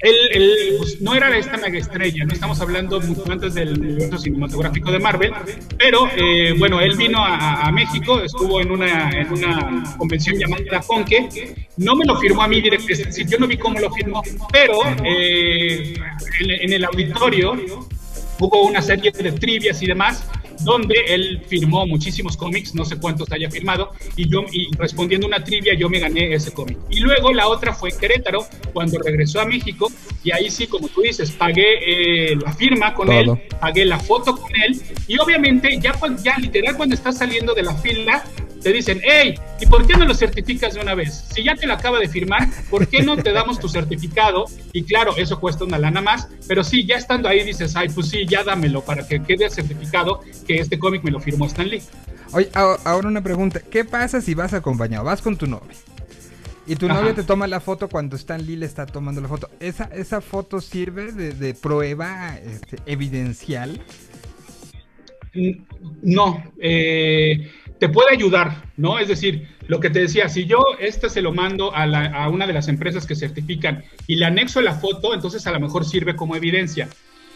Él, él, pues, no era esta mega estrella, no estamos hablando mucho antes del universo cinematográfico de Marvel, pero eh, bueno, él vino a, a México, estuvo en una, en una convención llamada Conque, no me lo firmó a mí directamente, yo no vi cómo lo firmó, pero eh, en, en el auditorio hubo una serie de trivias y demás donde él firmó muchísimos cómics, no sé cuántos haya firmado, y yo y respondiendo una trivia yo me gané ese cómic. Y luego la otra fue Querétaro, cuando regresó a México, y ahí sí, como tú dices, pagué eh, la firma con Todo. él, pagué la foto con él, y obviamente ya, ya literal cuando estás saliendo de la fila, te dicen, hey, ¿y por qué no lo certificas de una vez? Si ya te lo acaba de firmar, ¿por qué no te damos tu certificado? Y claro, eso cuesta una lana más, pero sí, ya estando ahí dices, ay, pues sí, ya dámelo para que quede certificado que este cómic me lo firmó Stan Lee. Oye, ahora una pregunta. ¿Qué pasa si vas acompañado? Vas con tu novia. Y tu Ajá. novia te toma la foto cuando Stan Lee le está tomando la foto. ¿Esa, esa foto sirve de, de prueba este, evidencial? No, eh, te puede ayudar, ¿no? Es decir, lo que te decía, si yo este se lo mando a, la- a una de las empresas que certifican y le anexo la foto, entonces a lo mejor sirve como evidencia.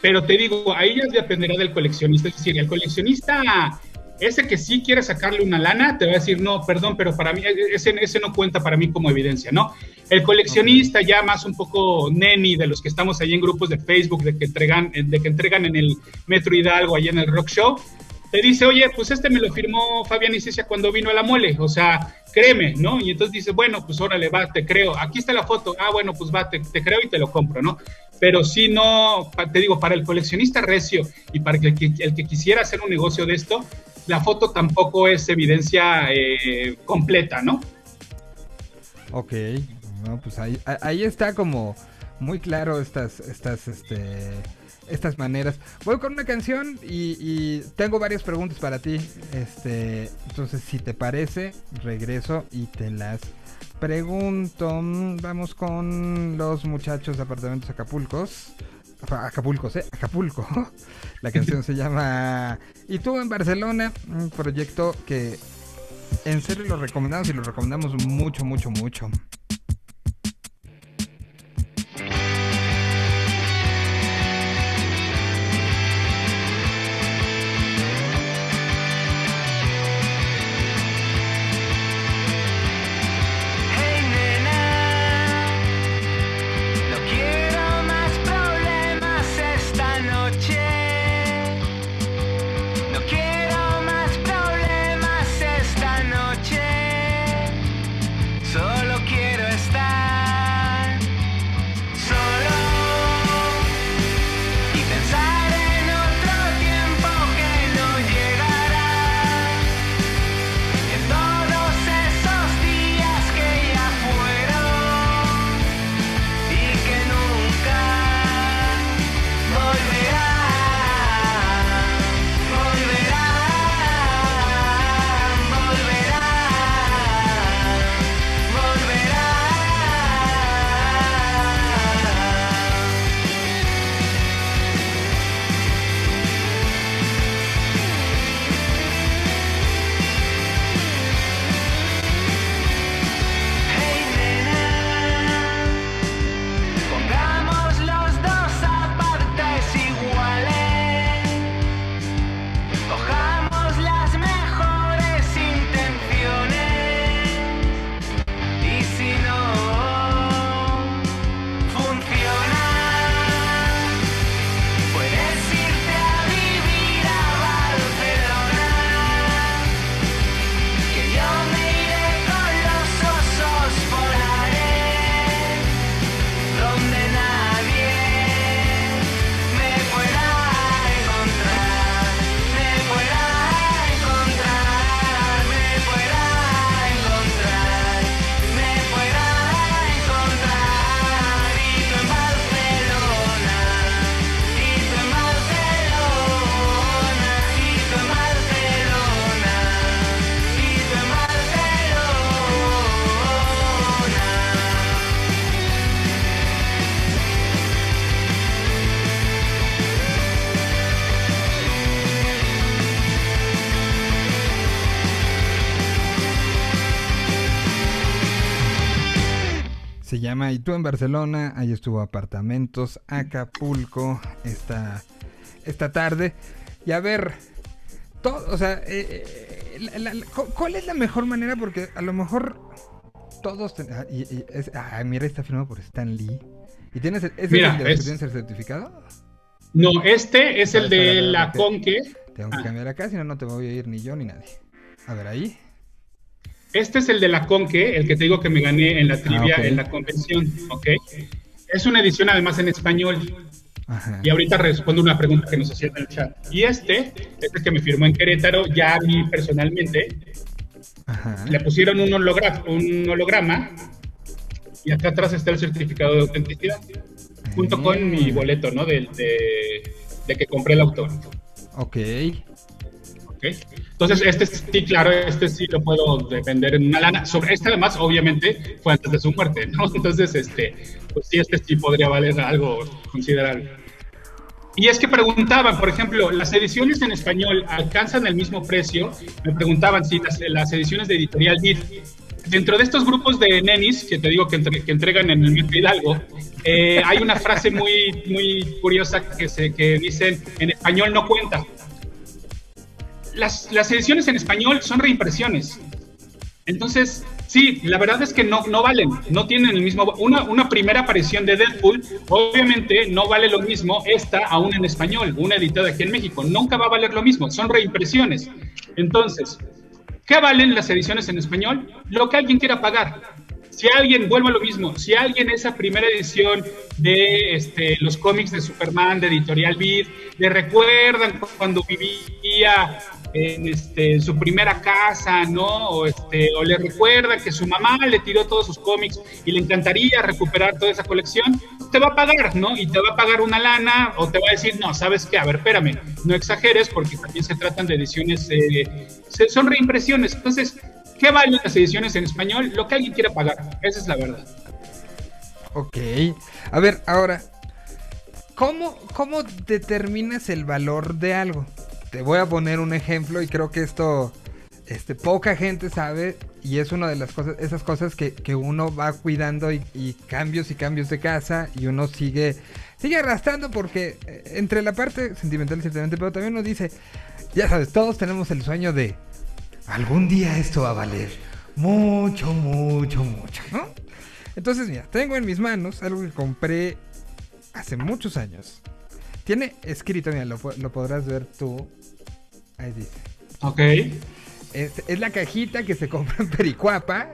Pero te digo, ahí ya dependerá del coleccionista. Es decir, el coleccionista, ese que sí quiere sacarle una lana, te va a decir, no, perdón, pero para mí ese, ese no cuenta para mí como evidencia, ¿no? El coleccionista ya más un poco neni de los que estamos ahí en grupos de Facebook, de que entregan, de que entregan en el Metro Hidalgo, ahí en el Rock Show, te dice, oye, pues este me lo firmó Fabián Icesia cuando vino a la mole, o sea, créeme, ¿no? Y entonces dice, bueno, pues órale, va, te creo, aquí está la foto, ah, bueno, pues va, te, te creo y te lo compro, ¿no? Pero si no, te digo, para el coleccionista recio y para el que, el que quisiera hacer un negocio de esto, la foto tampoco es evidencia eh, completa, ¿no? Ok. No, pues ahí, ahí está como muy claro estas, estas, este, estas maneras. Voy con una canción y, y tengo varias preguntas para ti. Este, entonces, si te parece, regreso y te las pregunto. Vamos con los muchachos de apartamentos Acapulcos. Acapulcos, ¿eh? Acapulco. La canción se llama Y tú en Barcelona, un proyecto que en serio lo recomendamos y lo recomendamos mucho, mucho, mucho. Llama Y tú en Barcelona. Ahí estuvo Apartamentos, Acapulco, esta, esta tarde. Y a ver, todo, o sea, eh, eh, la- la- la- cu- ¿cuál es la mejor manera? Porque a lo mejor todos... ten- ah, y- y es- ah, mira, está firmado por Stan Lee. ¿Y tienes el, ¿es Mira, el de los es- que tienes el certificado? No, este es el de la Conque. Tengo que Ah. cambiar acá, si no, no te voy a ir ni yo ni nadie. A ver, ahí. Este es el de la Conque, el que te digo que me gané en la trivia, Ah, ok. en la convención, ¿ok? Es una edición además en español. Ajá. Y ahorita respondo una pregunta que nos hacían en el chat. Y este, este que me firmó en Querétaro, ya a mí personalmente, Ajá. le pusieron un, hologra- un holograma y acá atrás está el certificado de autenticidad, junto con mi Mm. boleto, ¿no? De, de, de que compré el autor. Ok. ¿Ok? Entonces, este sí, claro, este sí lo puedo vender en una lana. Sobre este, además, obviamente, fue antes de su muerte, ¿no? Entonces, este, pues sí, este sí podría valer algo considerable. Y es que preguntaban, por ejemplo, ¿las ediciones en español alcanzan el mismo precio? Me preguntaban si las, las ediciones de Editorial Bid. Dentro de estos grupos de nenis que te digo que, entre- que entregan en el Metro Hidalgo, eh, hay una frase muy, muy curiosa que, se, que dicen, en español no cuenta las, ediciones en español son reimpresiones. Entonces, sí, la verdad es que no, no valen, no tienen el mismo... Una, una primera aparición de Deadpool, obviamente no vale lo mismo esta aún en español, una editada aquí en México. Nunca va a valer lo mismo, son reimpresiones. Entonces, ¿qué valen las ediciones en español? Lo que alguien quiera pagar. Si alguien, vuelvo a lo mismo, si alguien esa primera edición de este, los cómics de Superman, de Editorial Beat, le recuerdan cuando vivía en este, su primera casa, ¿no? O, este, o le recuerdan que su mamá le tiró todos sus cómics y le encantaría recuperar toda esa colección, te va a pagar, ¿no? Y te va a pagar una lana o te va a decir, no, ¿sabes qué? A ver, espérame, no exageres porque también se tratan de ediciones, eh, son reimpresiones. Entonces, ¿qué valen las ediciones en español? Lo que alguien quiera pagar, esa es la verdad. Ok. A ver, ahora, ¿cómo, ¿cómo determinas el valor de algo? Te voy a poner un ejemplo y creo que esto este, poca gente sabe y es una de las cosas, esas cosas que, que uno va cuidando y, cambios y cambios de casa y uno sigue, sigue arrastrando porque eh, entre la parte sentimental ciertamente, pero también uno dice, ya sabes, todos tenemos el sueño de algún día esto va a valer mucho, mucho, mucho, ¿no? Entonces, mira, tengo en mis manos algo que compré hace muchos años. Tiene escrito, mira, lo podrás ver tú. Ahí dice. Ok. Es, es la cajita que se compra en Pericuapa.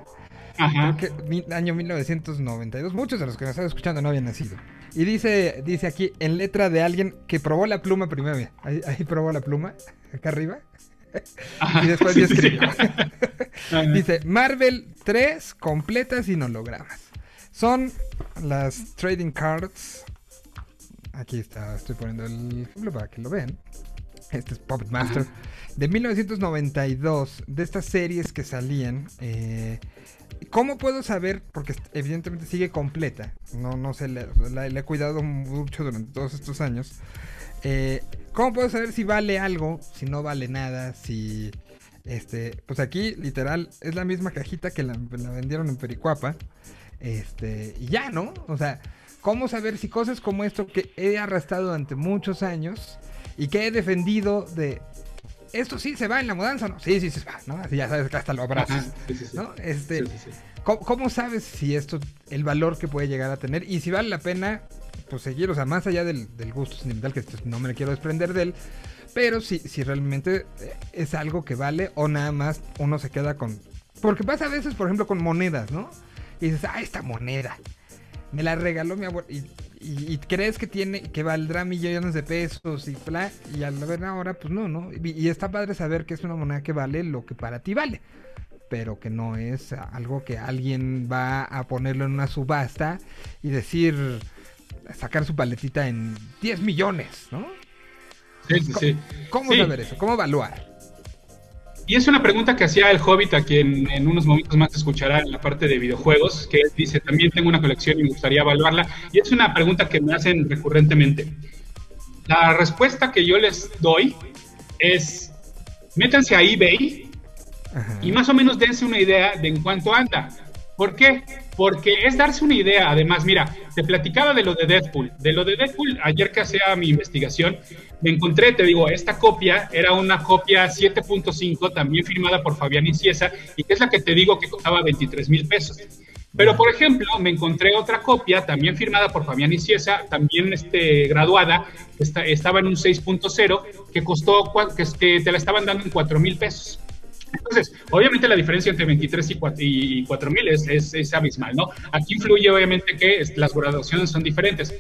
Ajá. que año 1992. Muchos de los que nos están escuchando no habían nacido. Y dice, dice aquí en letra de alguien que probó la pluma primero. ahí, ahí probó la pluma, acá arriba. Ajá. Y después Sí, escribió. Dice Marvel 3 completas sin hologramas. Son las trading cards. Aquí está, estoy poniendo el ejemplo para que lo vean. Este es Puppet Master. De 1992, de estas series que salían. eh, ¿Cómo puedo saber? Porque evidentemente sigue completa. No, no sé, la, he cuidado mucho durante todos estos años. Eh, ¿Cómo puedo saber si vale algo? Si no vale nada, si... Este, pues aquí, literal, es la misma cajita que la, la vendieron en Pericuapa. Este, y ya, ¿no? O sea, ¿cómo saber si cosas como esto que he arrastrado durante muchos años y que he defendido de esto sí se va en la mudanza, ¿no? Sí, sí, se va, ¿no? Así ya sabes que hasta lo abrazas, sí, sí, sí. ¿no? Este, Sí, sí, sí. ¿cómo, cómo sabes si esto, el valor que puede llegar a tener y si vale la pena, pues seguir, o sea, más allá del, del gusto sentimental, que no me quiero desprender de él, pero si, si realmente eh, es algo que vale o nada más uno se queda con... Porque pasa a veces, por ejemplo, con monedas, ¿no? Y dices, ah, esta moneda, me la regaló mi abuelo. Y, y- y crees que tiene, que valdrá millones de pesos y bla, y al ver ahora, pues no, ¿no? Y, y está padre saber que es una moneda que vale lo que para ti vale. Pero que no es algo que alguien va a ponerlo en una subasta y decir, sacar su paletita en 10 millones, ¿no? Sí, sí, sí. ¿Cómo Sí. saber eso? ¿Cómo evaluar? Y es una pregunta que hacía el Hobbit, a quien en unos momentos más escuchará en la parte de videojuegos, que él dice, también tengo una colección y me gustaría evaluarla. Y es una pregunta que me hacen recurrentemente. La respuesta que yo les doy es, métanse a eBay Ajá. y más o menos dense una idea de en cuánto anda. ¿Por qué? Porque es darse una idea. Además, mira, te platicaba de lo de Deadpool. De lo de Deadpool, ayer que hacía mi investigación, me encontré, te digo, esta copia era una copia 7.5, también firmada por Fabián Inciesa, y que es la que te digo que costaba 23 mil pesos. Pero, por ejemplo, me encontré otra copia, también firmada por Fabián Inciesa, también este, graduada, está- estaba en un 6.0, que costó, que, que te la estaban dando en 4 mil pesos. Entonces, obviamente la diferencia entre 23 y 4 y 4 mil es, es, abismal, ¿no? Aquí influye obviamente que las graduaciones son diferentes.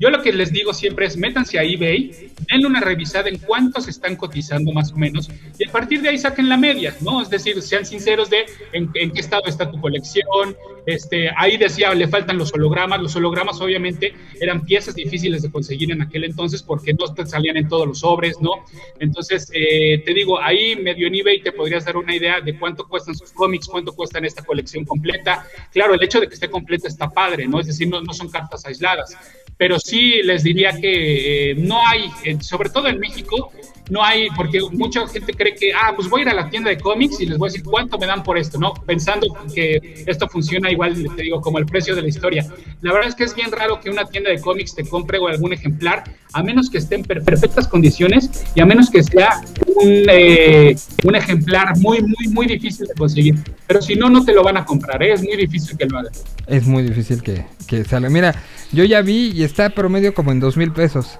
Yo lo que les digo siempre es métanse a eBay, denle una revisada en cuántos están cotizando más o menos y a partir de ahí saquen la media, ¿no? Es decir, sean sinceros de en, en qué estado está tu colección. Este, ahí decía, le faltan los hologramas. Los hologramas obviamente eran piezas difíciles de conseguir en aquel entonces porque no salían en todos los sobres, ¿no? Entonces, eh, te digo, ahí medio en eBay te podrías dar una idea de cuánto cuestan sus cómics, cuánto cuestan esta colección completa. Claro, el hecho de que esté completa está padre, ¿no? Es decir, no, son cartas aisladas. Pero sí les diría que eh, no hay, sobre todo en México, no hay, porque mucha gente cree que, ah, pues voy a ir a la tienda de cómics y les voy a decir cuánto me dan por esto, ¿no? Pensando que esto funciona igual, te digo, como el precio de la historia. La verdad es que es bien raro que una tienda de cómics te compre o algún ejemplar, a menos que esté en per- perfectas condiciones y a menos que sea un, eh, un ejemplar muy, muy, muy difícil de conseguir. Pero si no, no te lo van a comprar, ¿eh? es muy difícil que lo hagan. Es muy difícil que, que salga. Mira, yo ya vi y está promedio como en dos mil pesos.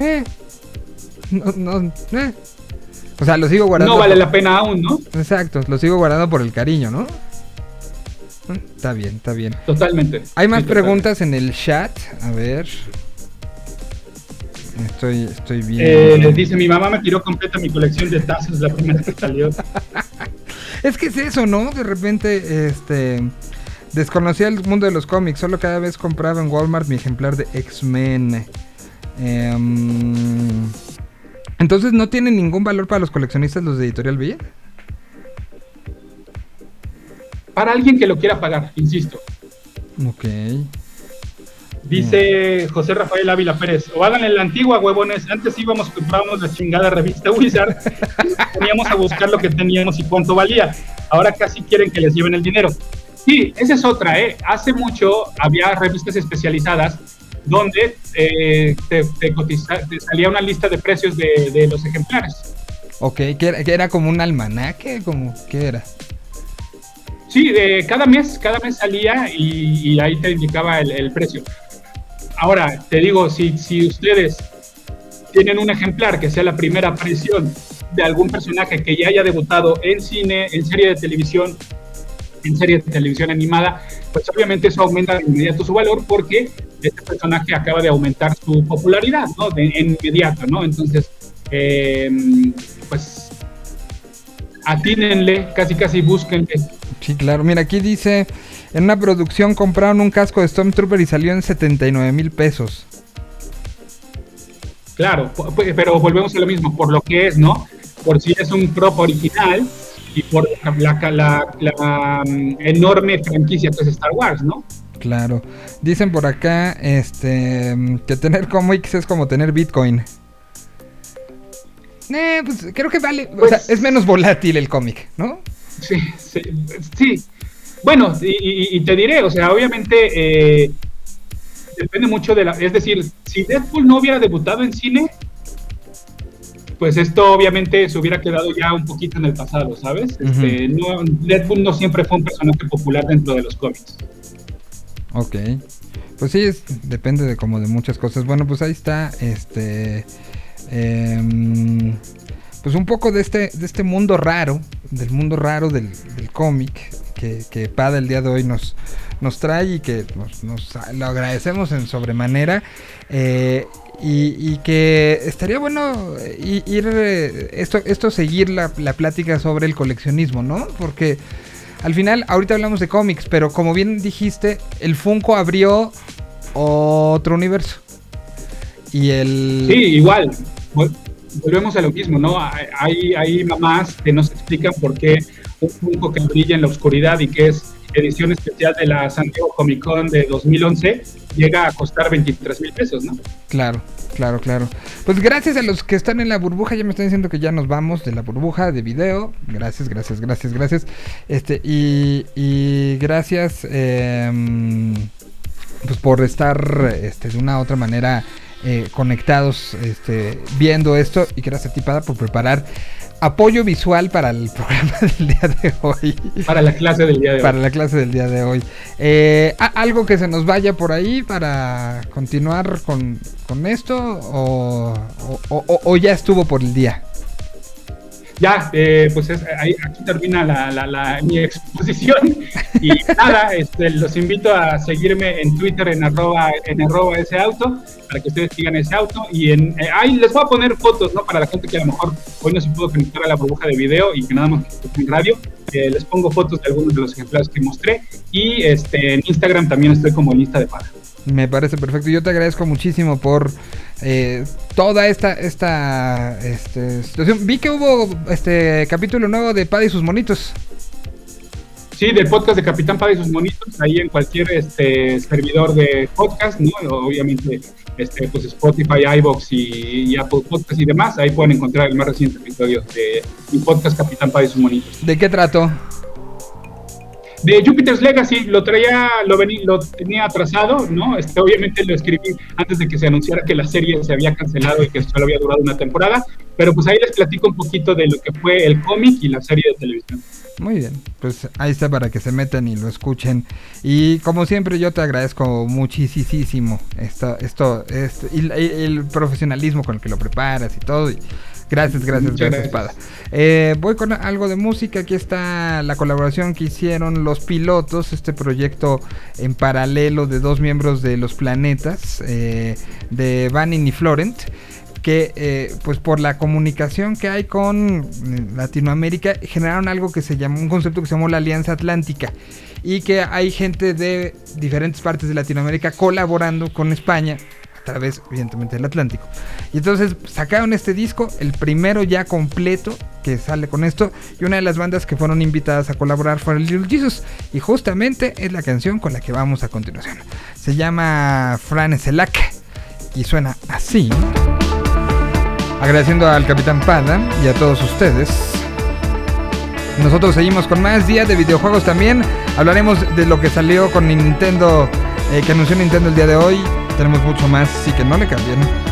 Eh. No, no, eh. O sea, lo sigo guardando. No vale por- la pena aún, ¿no? Exacto, lo sigo guardando por el cariño, ¿no? Eh, Está bien, está bien. Totalmente. Hay más Sí, preguntas en el chat. A ver. Estoy, estoy bien. Eh, dice, mi mamá me tiró completa mi colección de tazos la primera que salió. Es que es eso, ¿no? De repente, este. Desconocía el mundo de los cómics. Solo cada vez compraba en Walmart mi ejemplar de X-Men. Em, entonces, ¿no tienen ningún valor para los coleccionistas los de Editorial Villa? Para alguien que lo quiera pagar, insisto. Ok. Dice José Rafael Ávila Pérez, o háganle la antigua, huevones. Antes íbamos, comprábamos la chingada revista Wizard, poníamos a buscar lo que teníamos y cuánto valía. Ahora casi quieren que les lleven el dinero. Sí, esa es otra, ¿eh? Hace mucho había revistas especializadas donde eh, te, te cotiza- te salía una lista de precios de, de los ejemplares. Ok, que era, como un almanaque, como, ¿qué era? Sí, de cada mes, cada mes salía y, y ahí te indicaba el, el precio. Ahora, te digo, si, si ustedes tienen un ejemplar que sea la primera aparición de algún personaje que ya haya debutado en cine, en serie de televisión, en serie de televisión animada, pues obviamente eso aumenta de inmediato su valor porque este personaje acaba de aumentar su popularidad, ¿no? De, en inmediato, ¿no? Entonces, eh, pues atínenle, casi casi búsquenle. Sí, claro. Mira, aquí dice, en una producción compraron un casco de Stormtrooper y salió en 79 mil pesos. Claro, pero volvemos a lo mismo, por lo que es, ¿no? Por si es un prop original y por la, la- la- mm, enorme franquicia que es Star Wars, ¿no? Claro. Dicen por acá, este, que tener cómics es como tener Bitcoin. Eh, pues creo que vale, o Pues- sea, es menos volátil el cómic, ¿no? Sí, sí. sí. Bueno, y te diré, o sea, obviamente eh, depende mucho de la... Es decir, si Deadpool no hubiera debutado en cine, pues esto obviamente se hubiera quedado ya un poquito en el pasado, ¿sabes? Este, no, Deadpool no siempre fue un personaje popular dentro de los cómics. Ok. Pues sí, es- depende de como de muchas cosas. Bueno, pues ahí está, este, em, pues un poco de este, de este mundo raro, del mundo raro del, del cómic que, que Pada el día de hoy nos, nos trae y que nos, nos- lo agradecemos en sobremanera. eh, y, y que estaría bueno eh, ir eh, esto, esto seguir la, la plática sobre el coleccionismo, ¿no? Porque al final, ahorita hablamos de cómics, pero como bien dijiste, el Funko abrió otro universo. Y el. Sí, igual. Vol- Volvemos a lo mismo, ¿no? Hay- Hay, mamás que nos explican por qué un Funko que brilla en la oscuridad y que es edición especial de la San Diego Comic Con de 2011 llega a costar 23 mil pesos, ¿no? Claro, claro, claro. Pues gracias a los que están en la burbuja, ya me están diciendo que ya nos vamos de la burbuja de video. Gracias, gracias, gracias, gracias. Este, y, y gracias em, pues por estar este, de una u otra manera eh, conectados este, viendo esto. Y gracias a ti, Pada, por preparar apoyo visual para el programa del día de hoy. Para la clase del día de Para hoy. la clase del día de hoy. Eh, ¿a- ¿Algo que se nos vaya por ahí para continuar con, con esto? O, o- o- o ya estuvo por el día? Ya, eh, pues es- ahí, aquí termina la, la- la- mi exposición. Y nada, este, los invito a seguirme en Twitter en arroba, en arroba ese auto, para que ustedes sigan ese auto. Y en, eh, ahí les voy a poner fotos, ¿no? Para la gente que a lo mejor hoy no se pudo conectar a la burbuja de video y que nada más que en radio. eh, les pongo fotos de algunos de los ejemplares que mostré. Y este, en Instagram también estoy como lista de paga. Me parece perfecto. Yo te agradezco muchísimo por eh, toda esta, esta este, situación. Vi que hubo este capítulo nuevo de Pada y sus monitos. Sí, del podcast de Capitán Pada y sus monitos, ahí en cualquier este, servidor de podcast, ¿no? Obviamente, este, pues Spotify, iBox y, y Apple Podcast y demás, ahí pueden encontrar el más reciente episodio de mi podcast Capitán Pada y sus monitos. ¿De qué trato? De Jupiter's Legacy, lo traía, lo, vení, lo tenía atrasado, ¿no? Este, obviamente lo escribí antes de que se anunciara que la serie se había cancelado y que solo había durado una temporada, pero pues ahí les platico un poquito de lo que fue el cómic y la serie de televisión. Muy bien, pues ahí está para que se metan y lo escuchen. Y como siempre yo te agradezco muchísimo esto, esto, esto y, y el profesionalismo con el que lo preparas y todo. y gracias, gracias, Muchas gracias. Pada. Eh, voy con algo de música. Aquí está la colaboración que hicieron los pilotos, este proyecto en paralelo de dos miembros de los planetas, eh, de Vanning y Florent que eh, pues por la comunicación que hay con eh, Latinoamérica generaron algo que se llamó un concepto que se llamó la Alianza Atlántica y que hay gente de diferentes partes de Latinoamérica colaborando con España través evidentemente del Atlántico y entonces sacaron este disco el primero ya completo que sale con esto y una de las bandas que fueron invitadas a colaborar fue el Little Jesus y justamente es la canción con la que vamos a continuación se llama Fran Selak y suena así Agradeciendo al Capitán Pada y a todos ustedes. Nosotros seguimos con más días de videojuegos también. Hablaremos de lo que salió con Nintendo, eh, que anunció Nintendo el día de hoy. Tenemos mucho más, así que no le cambien.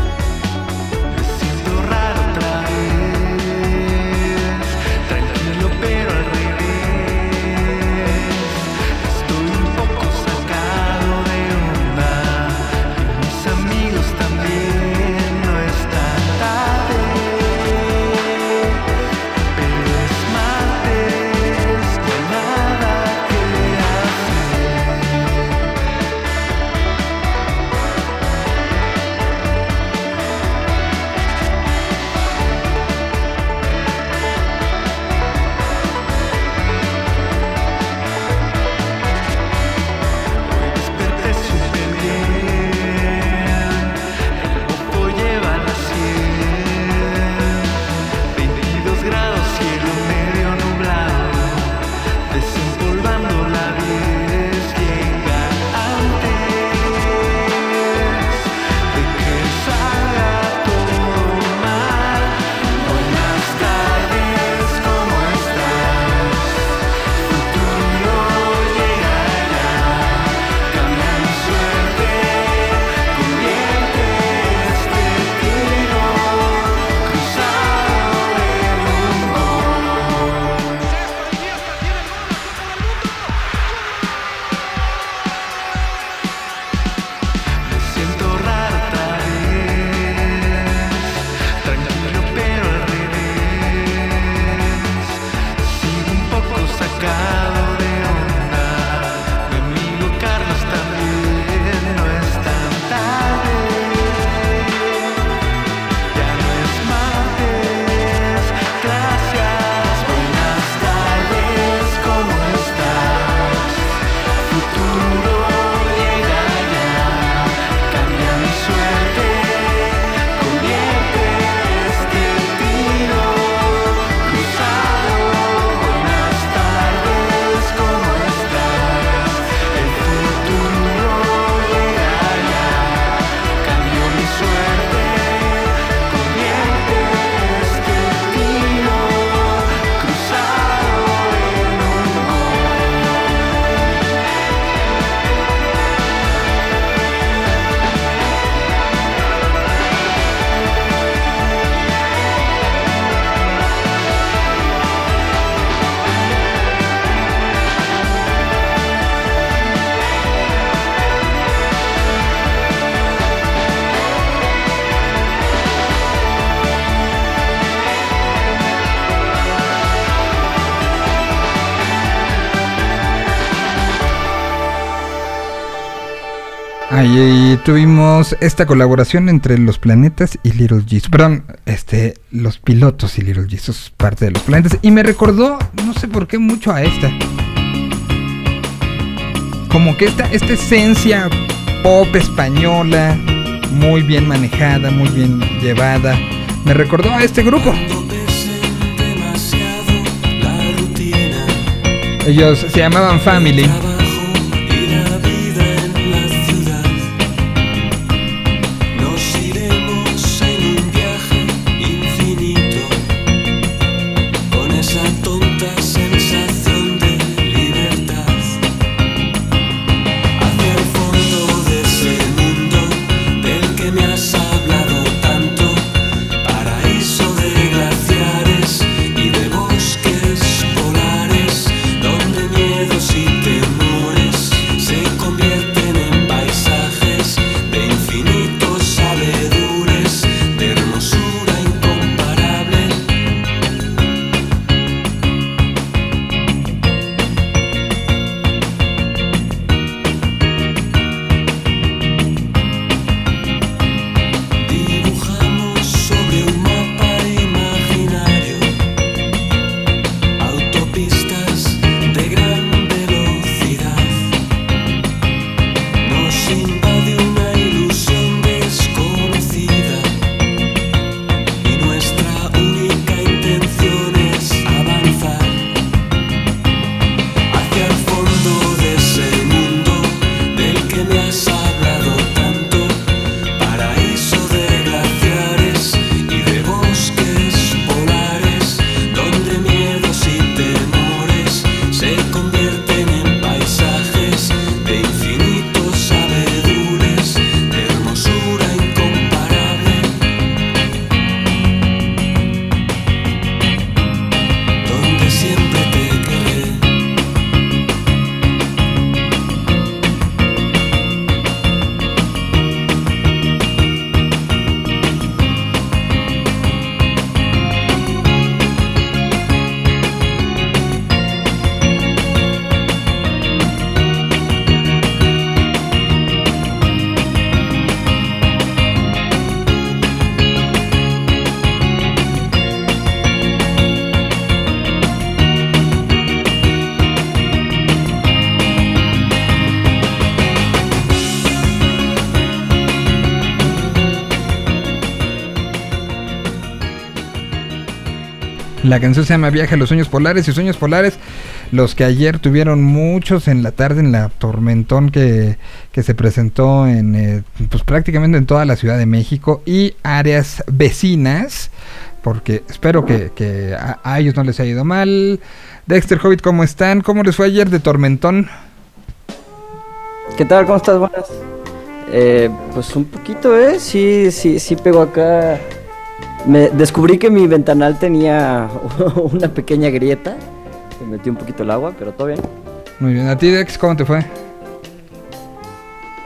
Tuvimos esta colaboración entre los planetas y Little Jesus. Perdón, este, los pilotos y Little Jesus, parte de los planetas. Y me recordó, no sé por qué, mucho a esta. Como que esta, esta esencia pop española, muy bien manejada, muy bien llevada, me recordó a este grupo. Ellos se llamaban Family. La canción se llama Viaje a los Sueños Polares y Sueños Polares, los que ayer tuvieron muchos en la tarde en la tormentón que, que se presentó en eh, pues prácticamente en toda la Ciudad de México y áreas vecinas, porque espero que, que a, ellos no les haya ido mal. Dexter Hobbit, ¿cómo están? ¿Cómo les fue ayer de tormentón? ¿Qué tal? ¿Cómo estás? Buenas. Eh, pues un poquito, ¿eh? Sí, sí, sí pegó acá. Me descubrí que mi ventanal tenía una pequeña grieta. Me metí un poquito el agua, pero todo bien. Muy bien, a ti Dex, ¿cómo te fue?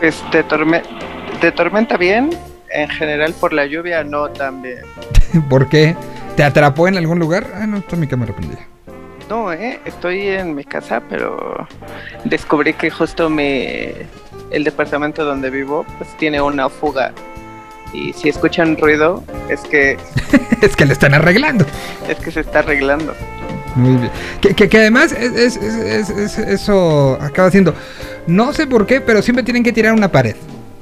Pues de, torme- de tormenta bien, en general por la lluvia no tan bien. ¿Por qué? ¿Te atrapó en algún lugar? Ah, no, está mi cámara prendida. No, eh, estoy en mi casa, pero descubrí que justo mi, el departamento donde vivo pues tiene una fuga. Y si escuchan ruido, es que, es que le están arreglando. es que se está arreglando. Muy bien. Que, que- que además es, es- es- es- es- eso acaba siendo. No sé por qué, pero siempre tienen que tirar una pared.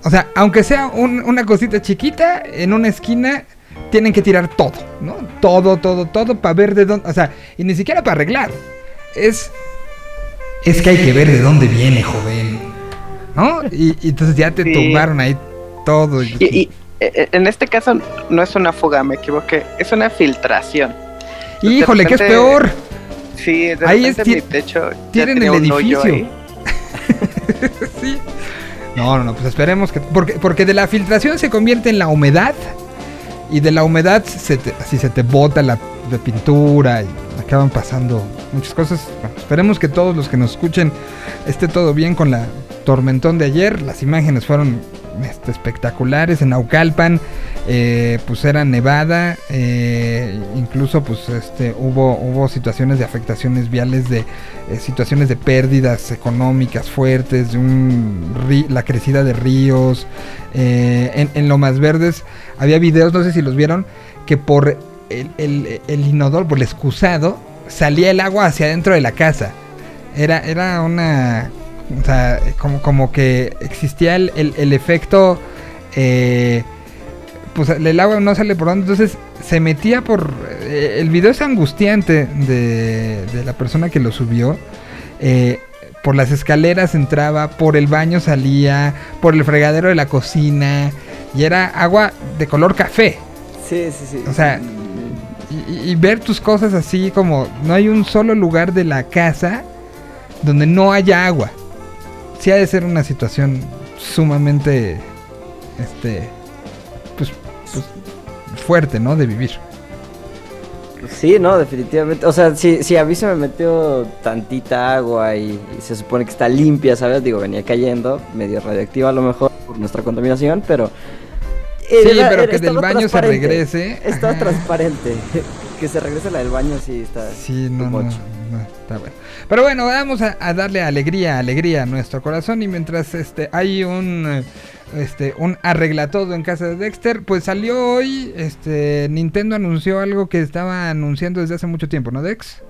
O sea, aunque sea un- una cosita chiquita en una esquina, tienen que tirar todo, ¿no? Todo, todo, todo para ver de dónde. O sea, y ni siquiera para arreglar. Es. Es que hay que ver de dónde viene, joven. ¿No? Y, y entonces ya te Sí. tumbaron ahí todo. y- en este caso no es una fuga, me equivoqué, es una filtración. Híjole, que es repente- peor. Sí, de Ahí es repente mi techo tienen el edificio. ahí. sí. No, no, no, pues esperemos que. Porque, porque de la filtración se convierte en la humedad. Y de la humedad, se te, así se te bota la, la pintura. Y acaban pasando muchas cosas. Bueno, esperemos que todos los que nos escuchen esté todo bien con la tormentón de ayer. Las imágenes fueron este, espectaculares. En Naucalpan, eh, pues era nevada. eh, incluso, pues, este, hubo, hubo situaciones de afectaciones viales, de eh, situaciones de pérdidas económicas fuertes, de un la crecida de ríos. eh, en, en Lomas Verdes había videos, no sé si los vieron, que por el, el, el inodoro, por el excusado, salía el agua hacia adentro de la casa. Era, era una. O sea, como, como que existía el, el- el efecto. eh, pues el agua no sale por donde. Entonces se metía por. eh, el video es angustiante de, de la persona que lo subió. eh, por las escaleras entraba, por el baño salía, por el fregadero de la cocina. Y era agua de color café. Sí, sí, sí. O sea, y, y- y ver tus cosas así como no hay un solo lugar de la casa donde no haya agua. Sí ha de ser una situación sumamente, este, pues, pues, fuerte, ¿no? De vivir. Sí, no, definitivamente. O sea, si, si a mí se me metió tantita agua y, y se supone que está limpia, ¿sabes? Digo, venía cayendo, medio radioactiva a lo mejor por nuestra contaminación, pero... Sí, pero era- que del baño se regrese. Ajá. transparente. que se regrese la del baño, sí, está... Sí, no, no, no, está bueno. Pero bueno, vamos a, a darle alegría, alegría a nuestro corazón y mientras este hay un eh, este un arregla todo en casa de Dexter, pues salió hoy este Nintendo anunció algo que estaba anunciando desde hace mucho tiempo, ¿no, Dex?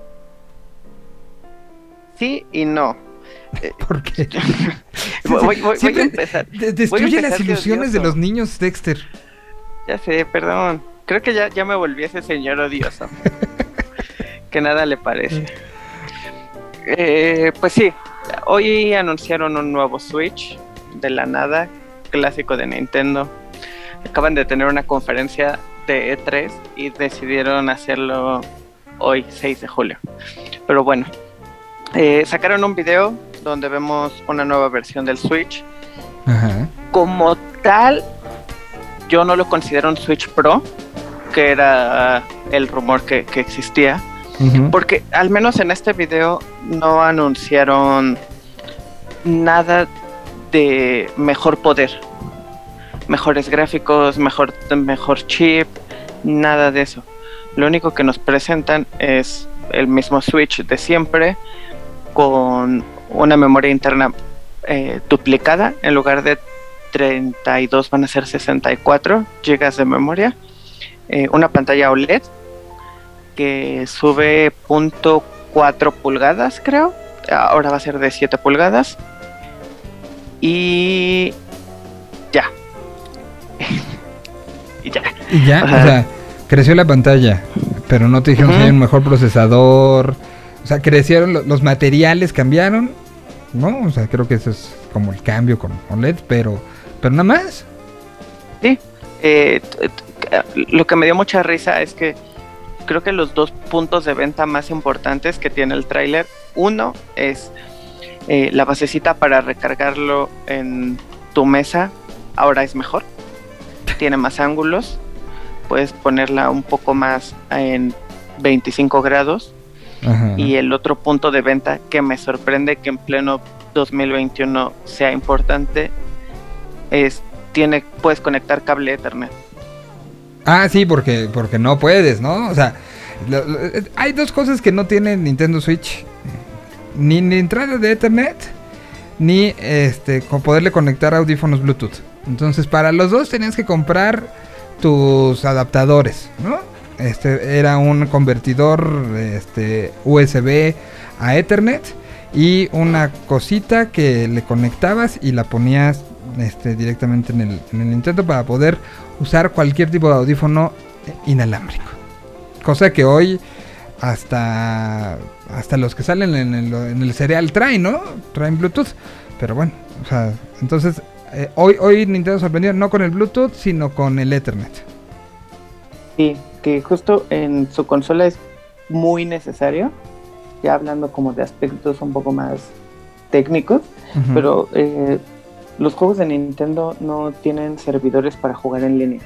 Sí y no. Porque Voy, voy- voy a empezar. de- destruye las empezar ilusiones de los niños, Dexter. Ya sé, perdón. Creo que ya, ya me volví ese señor odioso. que nada le parece. Eh, pues sí, hoy anunciaron un nuevo Switch de la nada, clásico de Nintendo. Acaban de tener una conferencia de E3 y decidieron hacerlo hoy, 6 de julio. Pero bueno, eh, sacaron un video donde vemos una nueva versión del Switch. Ajá. Como tal, yo no lo considero un Switch Pro, que era el rumor que, que existía. Porque al menos en este video no anunciaron nada de mejor poder. Mejores gráficos, mejor, mejor chip, nada de eso. Lo único que nos presentan es el mismo Switch de siempre con una memoria interna eh, duplicada. En lugar de 32 van a ser 64 GB de memoria. Eh, una pantalla OLED que sube .4 pulgadas, creo. Ahora va a ser de 7 pulgadas. Y ya. y ya. Y ya, o sea, creció la pantalla, pero no te dijeron Ujú. hay un mejor procesador. O sea, crecieron lo- los materiales, cambiaron, ¿no? O sea, creo que eso es como el cambio con OLED, pero, pero nada más. Sí. Eh, lo que me dio mucha risa es que creo que los dos puntos de venta más importantes que tiene el tráiler, uno es eh, la basecita para recargarlo en tu mesa, ahora es mejor, tiene más ángulos, puedes ponerla un poco más en 25 grados. Ajá. y el otro punto de venta que me sorprende que en pleno 2021 sea importante es tiene puedes conectar cable Ethernet. Ah, sí, porque, porque no puedes, ¿no? O sea, eh, hay dos cosas que no tiene Nintendo Switch. Ni, ni entrada de Ethernet, ni este con poderle conectar audífonos Bluetooth. Entonces, para los dos tenías que comprar tus adaptadores, ¿no? Este era un convertidor este, USB a Ethernet y una cosita que le conectabas y la ponías este, directamente en el, en el Nintendo para poder usar cualquier tipo de audífono inalámbrico. Cosa que hoy hasta hasta los que salen en el, en el cereal traen, ¿no? Traen Bluetooth. Pero bueno, o sea, entonces eh, hoy, hoy Nintendo sorprendió no con el Bluetooth, sino con el Ethernet. Sí, que justo en su consola es muy necesario, ya hablando como de aspectos un poco más técnicos, pero eh, los juegos de Nintendo no tienen servidores para jugar en línea.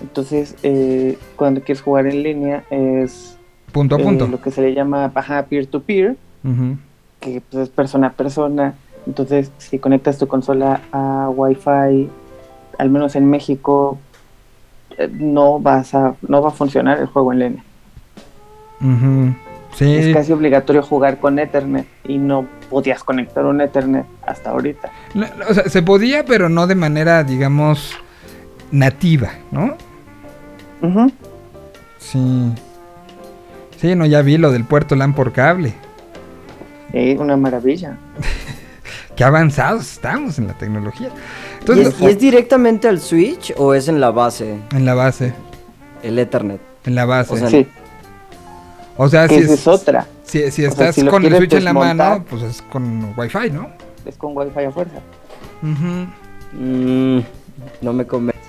Entonces, eh, cuando quieres jugar en línea es punto a eh, punto. lo que se le llama baja peer-to-peer, que pues, es persona a persona Entonces, si conectas tu consola a Wi-Fi, al menos en México, eh, no vas a no va a funcionar el juego en línea. Sí. Es casi obligatorio jugar con Ethernet y no podías conectar un Ethernet hasta ahorita. O sea, se podía, pero no de manera, digamos, nativa, ¿no? Ujú. Sí. Sí, no, ya vi lo del puerto LAN por cable. Eh, una maravilla. Qué avanzados estamos en la tecnología. ¿Y Entonces, es, y es directamente al Switch o es en la base, en la base, el Ethernet? en la base. O sea, Sí, O sea, si, es otra. si, si sea, estás si con el Switch en la mano, pues es con Wi-Fi, ¿no? Es con Wi-Fi a fuerza. Mm, no me convence.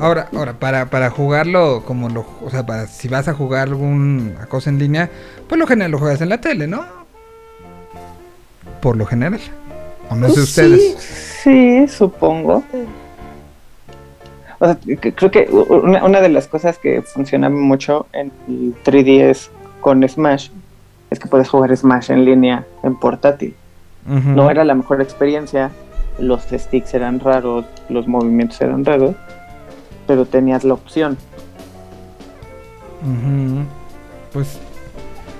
Ahora, ahora para, para jugarlo como lo, o sea, para si vas a jugar alguna cosa en línea, pues lo general lo juegas en la tele, ¿no? Por lo general. O no sé Pues ustedes. Sí, sí, supongo. O sea, creo que una, una de las cosas que funcionaba mucho en el 3DS con Smash es que puedes jugar Smash en línea en portátil. No era la mejor experiencia, los sticks eran raros, los movimientos eran raros, pero tenías la opción. Pues,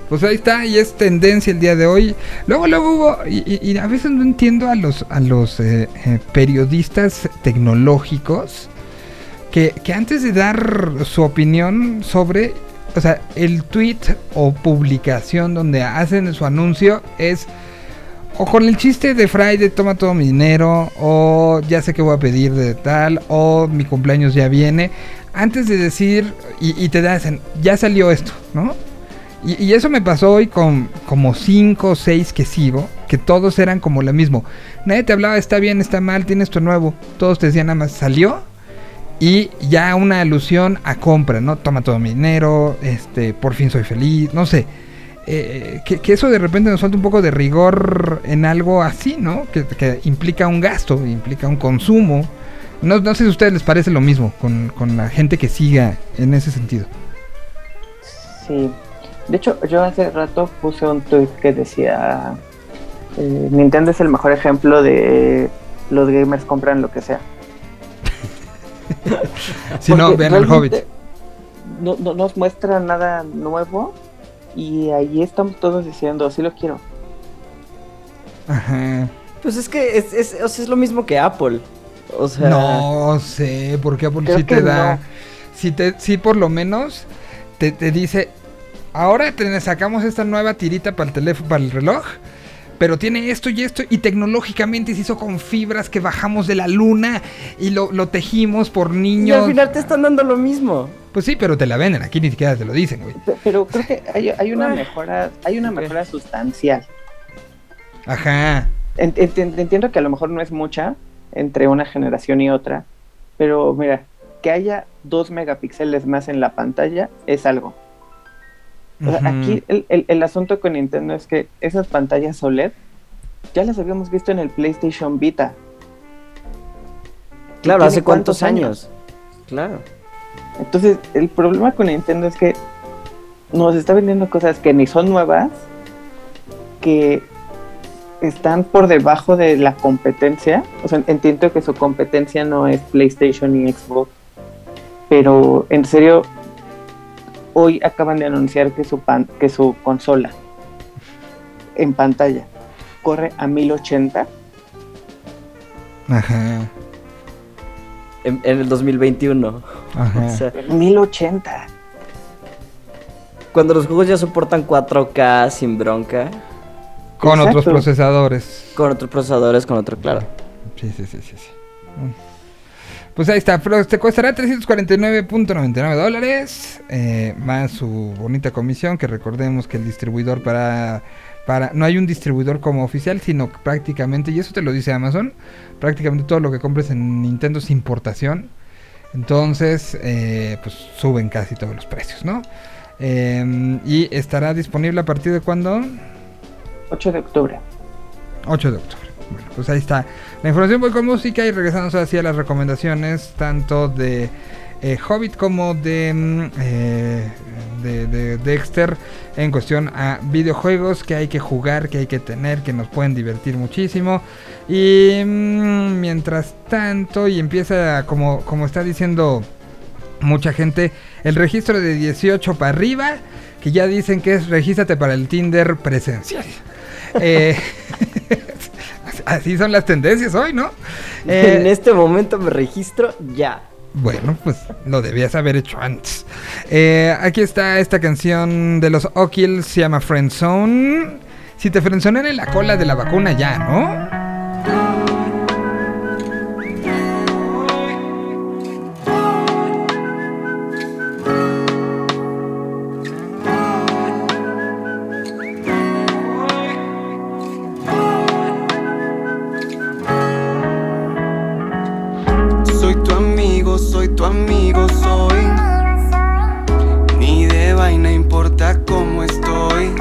pues ahí está, y es tendencia el día de hoy. Luego, luego hubo, y, y- y a veces no entiendo a los, a los eh, eh, periodistas tecnológicos que, que antes de dar su opinión sobre, o sea, el tweet o publicación donde hacen su anuncio es o con el chiste de Friday toma todo mi dinero, o ya sé que voy a pedir de tal, o mi cumpleaños ya viene, antes de decir, y, te dicen, ya salió esto, ¿no? Y, y eso me pasó hoy con como 5 o 6 que sigo, que todos eran como lo mismo. Nadie te hablaba, está bien, está mal, tienes esto nuevo. Todos te decían nada más, salió. Y ya una alusión a compra, ¿no? Toma todo mi dinero, este, por fin soy feliz, no sé. Eh, que, eso de repente nos falta un poco de rigor en algo así, ¿no? Que, que implica un gasto, implica un consumo. No, no sé si a ustedes les parece lo mismo con, con la gente que siga en ese sentido. Sí. De hecho, yo hace rato puse un tweet que decía: eh, Nintendo es el mejor ejemplo de los gamers compran lo que sea. Si no, vean el Hobbit. No, no nos muestra nada nuevo y ahí estamos todos diciendo, sí lo quiero. Ajá. Pues es que es, es, o sea, es lo mismo que Apple. O sea, No sé, porque Apple sí te da. no. Sí, te, sí, por lo menos te, te dice. Ahora te sacamos esta nueva tirita para el teléfono, para el reloj. Pero tiene esto y esto. Y tecnológicamente se hizo con fibras que bajamos de la luna. Y lo, lo tejimos por y niños. al final te están dando lo mismo. Pues sí, pero te la venden. Aquí ni siquiera te lo dicen, güey. Pe- Pero creo que hay, hay una mejora, hay una mejora sustancial. Ajá. En- ent- Entiendo que a lo mejor no es mucha entre una generación y otra, pero mira, que haya dos megapíxeles más en la pantalla es algo. O sea, Ujú. aquí el, el- el asunto con Nintendo es que esas pantallas OLED ya las habíamos visto en el PlayStation Vita. Claro, ¿Tiene ¿hace cuántos años? Claro. Entonces, el problema con Nintendo es que nos está vendiendo cosas que ni son nuevas, que están por debajo de la competencia. O sea, entiendo que su competencia no es PlayStation y Xbox, pero en serio, hoy acaban de anunciar que su, pan- que su consola en pantalla corre a 1080. Ajá. En, en el 2021. Ajá. O sea, 1080. cuando los juegos ya soportan 4K sin bronca, Con otros procesadores. con otros procesadores, con otro, claro. Sí, sí, sí, sí. sí. Pues ahí está, pero te costará 349.99 dólares, eh, más su bonita comisión, que recordemos que el distribuidor para, para... No hay un distribuidor como oficial, sino que prácticamente, y eso te lo dice Amazon, prácticamente todo lo que compres en Nintendo es importación. Entonces, eh, pues suben casi todos los precios, ¿no? Eh, y estará disponible a partir de cuándo? 8 de octubre. 8 de octubre. Bueno, pues ahí está la información. Voy con música y regresamos así a las recomendaciones tanto de eh, Hobbit como de mm, eh, de- de Dexter en cuestión a videojuegos que hay que jugar, que hay que tener, que nos pueden divertir muchísimo. Y mm, mientras tanto, y empieza como, como está diciendo mucha gente, el registro de 18 para arriba, que ya dicen que es regístrate para el Tinder presencial. Eh, así son las tendencias hoy, ¿no? Eh, en este momento me registro ya. bueno, pues lo debías haber hecho antes. Eh, aquí está esta canción de los O'Kills, se llama Friend Zone. Si te frenzonean en la cola de la vacuna ya, ¿no? Soy tu amigo, soy. Ni de vaina importa cómo estoy.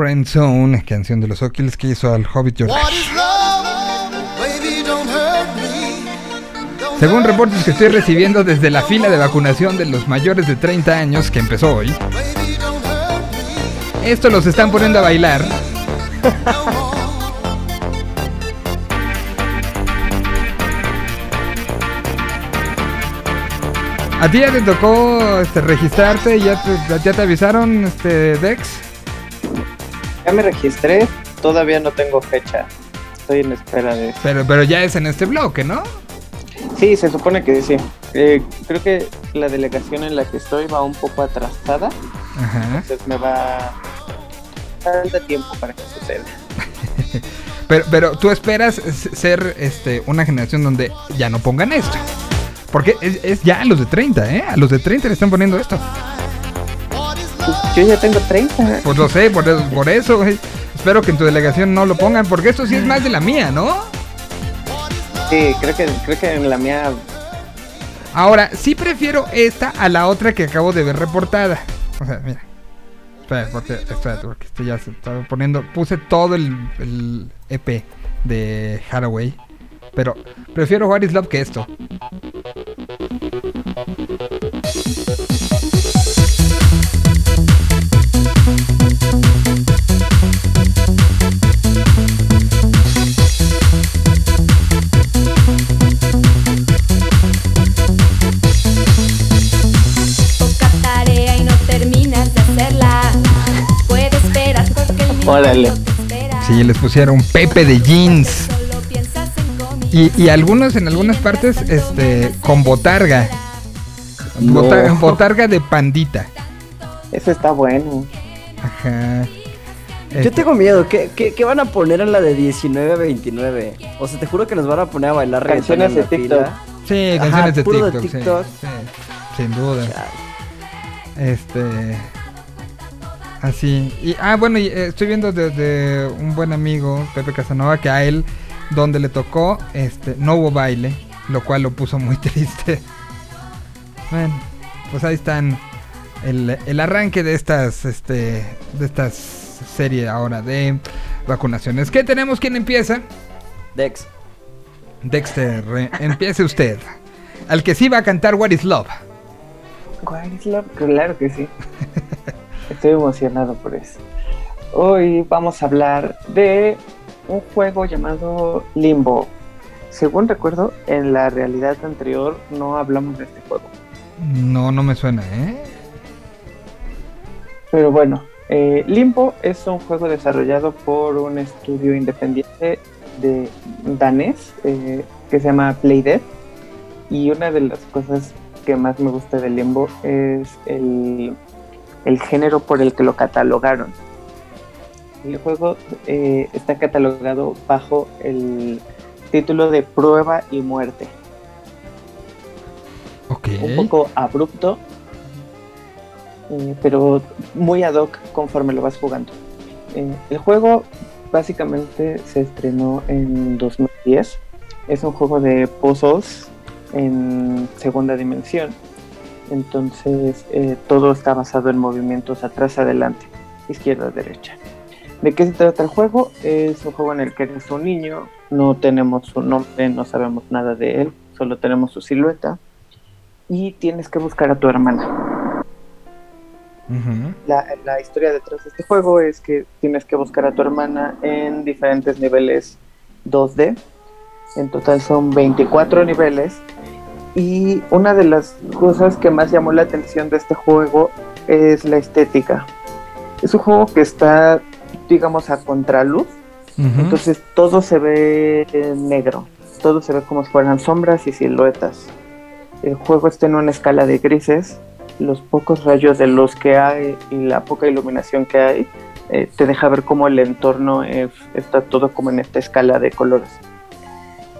Friend Zone, canción de los O'Kills que hizo al Hobbit George. Según reportes que estoy recibiendo desde la fila de vacunación de los mayores de 30 años que empezó hoy, esto los están poniendo a bailar. ¿A ti ya te tocó este, registrarte? ¿Ya te, ¿Ya te avisaron, este, Dex? Ya me registré, todavía no tengo fecha. Estoy en espera de... Pero, pero ya es en este bloque, ¿no? Sí, se supone que sí. Eh, creo que la delegación en la que estoy va un poco atrasada, Ajá. entonces me va... Falta tiempo para que suceda. Pero, pero tú esperas ser este, una generación donde ya no pongan esto. Porque es, es ya a los de 30, ¿eh? A los de 30 le están poniendo esto. Yo ya tengo 30. Pues lo sé, por, eso- por eso, güey. Espero que en tu delegación no lo pongan, porque esto sí es más de la mía, ¿no? Sí, creo que, creo que en la mía Ahora, sí prefiero esta a la otra que acabo de ver reportada. O sea, mira. Espera, porque, espérate, porque esto ya se estaba poniendo. Puse todo el, el EP de Haraway. Pero prefiero What is Love que esto. Órale. no te espera. Sí, les pusieron Pepe de jeans. Y, y algunos en algunas partes este con botarga. No. Botarga de pandita. Eso está bueno. Ajá. Yo Este, tengo miedo, ¿Qué, qué, qué van a poner en la de 19 a 29? O sea, te juro que nos van a poner a bailar Canciones de TikTok. fila. Sí, Ajá, canciones de puro de TikTok. sí, TikTok. sí, sin duda. Este. Así. Y, ah, bueno, y, eh, estoy viendo desde un buen amigo, Pepe Casanova, que a él, donde le tocó, este, no hubo baile, lo cual lo puso muy triste. Bueno, pues ahí están el, el arranque de estas, este, de estas serie ahora de vacunaciones. ¿Qué tenemos? ¿Quién empieza? Dex. Dexter, eh, empiece usted. Al que sí va a cantar What is Love. What is love? Claro que sí. Estoy emocionado por eso. Hoy vamos a hablar de un juego llamado Limbo. Según recuerdo, en la realidad anterior no hablamos de este juego. No, no me suena, ¿eh? Pero bueno, eh, Limbo es un juego desarrollado por un estudio independiente de danés eh, que se llama Playdead. Y una de las cosas que más me gusta de Limbo es el, el género por el que lo catalogaron. El juego eh, está catalogado bajo el título de Prueba y Muerte. Ok. Un poco abrupto, eh, pero muy ad hoc conforme lo vas jugando. Eh, el juego básicamente se estrenó en 2010. Es un juego de puzzles en segunda dimensión. Entonces eh, todo está basado en movimientos atrás, adelante, izquierda, derecha. ¿De qué se trata el juego? Es un juego en el que eres un niño, no tenemos su nombre, no sabemos nada de él, solo tenemos su silueta y tienes que buscar a tu hermana. Ujú. La, la historia detrás de este juego es que tienes que buscar a tu hermana en diferentes niveles 2D. En total son 24 niveles. Y una de las cosas que más llamó la atención de este juego es la estética. Es un juego que está, digamos, a contraluz. Entonces todo se ve negro. Todo se ve como si fueran sombras y siluetas. El juego está en una escala de grises. Los pocos rayos de luz que hay y la poca iluminación que hay eh, te deja ver cómo el entorno es- está todo como en esta escala de colores.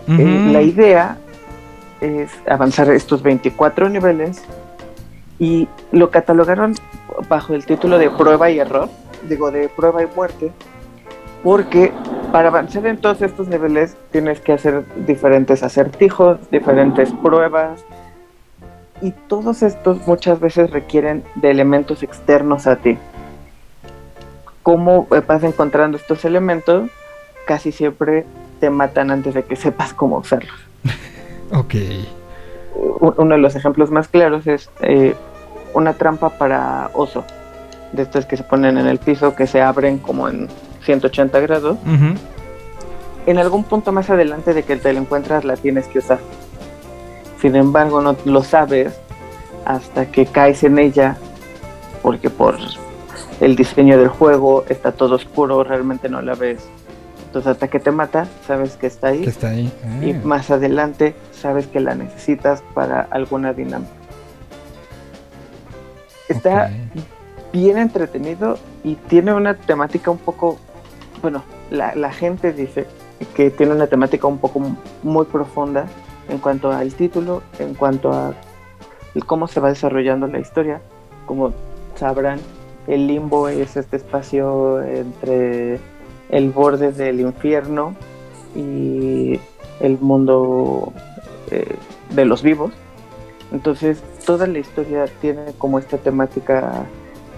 Ujú. la idea es avanzar estos 24 niveles y lo catalogaron bajo el título de prueba y error, digo de prueba y muerte, porque para avanzar en todos estos niveles tienes que hacer diferentes acertijos, diferentes pruebas y todos estos muchas veces requieren de elementos externos a ti. ¿Cómo eh, vas encontrando estos elementos? Casi siempre te matan antes de que sepas cómo usarlos. Ok. Uno de los ejemplos más claros es eh, una trampa para oso, de estas que se ponen en el piso, que se abren como en 180 grados. En algún punto más adelante de que te la encuentras la tienes que usar. Sin embargo, no lo sabes hasta que caes en ella, porque por el diseño del juego, está todo oscuro, realmente no la ves. Entonces hasta que te mata, sabes que está ahí. Que está ahí. Y Ah. más adelante sabes que la necesitas para alguna dinámica. Está bien entretenido y tiene una temática un poco, bueno, la, la gente dice que tiene una temática un poco muy profunda en cuanto al título, en cuanto a cómo se va desarrollando la historia. Como sabrán, el limbo es este espacio entre el borde del infierno y el mundo eh, de los vivos. Entonces, toda la historia tiene como esta temática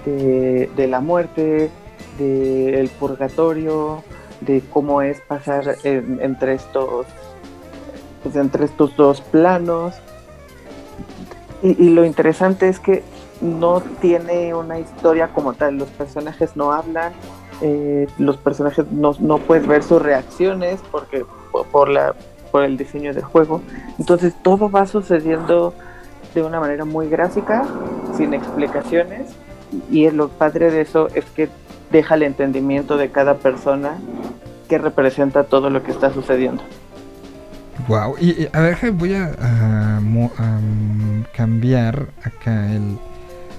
de, de la muerte, del purgatorio, de cómo es pasar en- entre estos pues, entre estos dos planos. Y, lo interesante es que no tiene una historia como tal, los personajes no hablan, eh, los personajes no, no puedes ver sus reacciones porque por, por la por el diseño del juego. Entonces todo va sucediendo de una manera muy gráfica, sin explicaciones, y lo padre de eso es que deja el entendimiento de cada persona que representa todo lo que está sucediendo. Wow. Y, a ver, voy a, mm, cambiar acá el,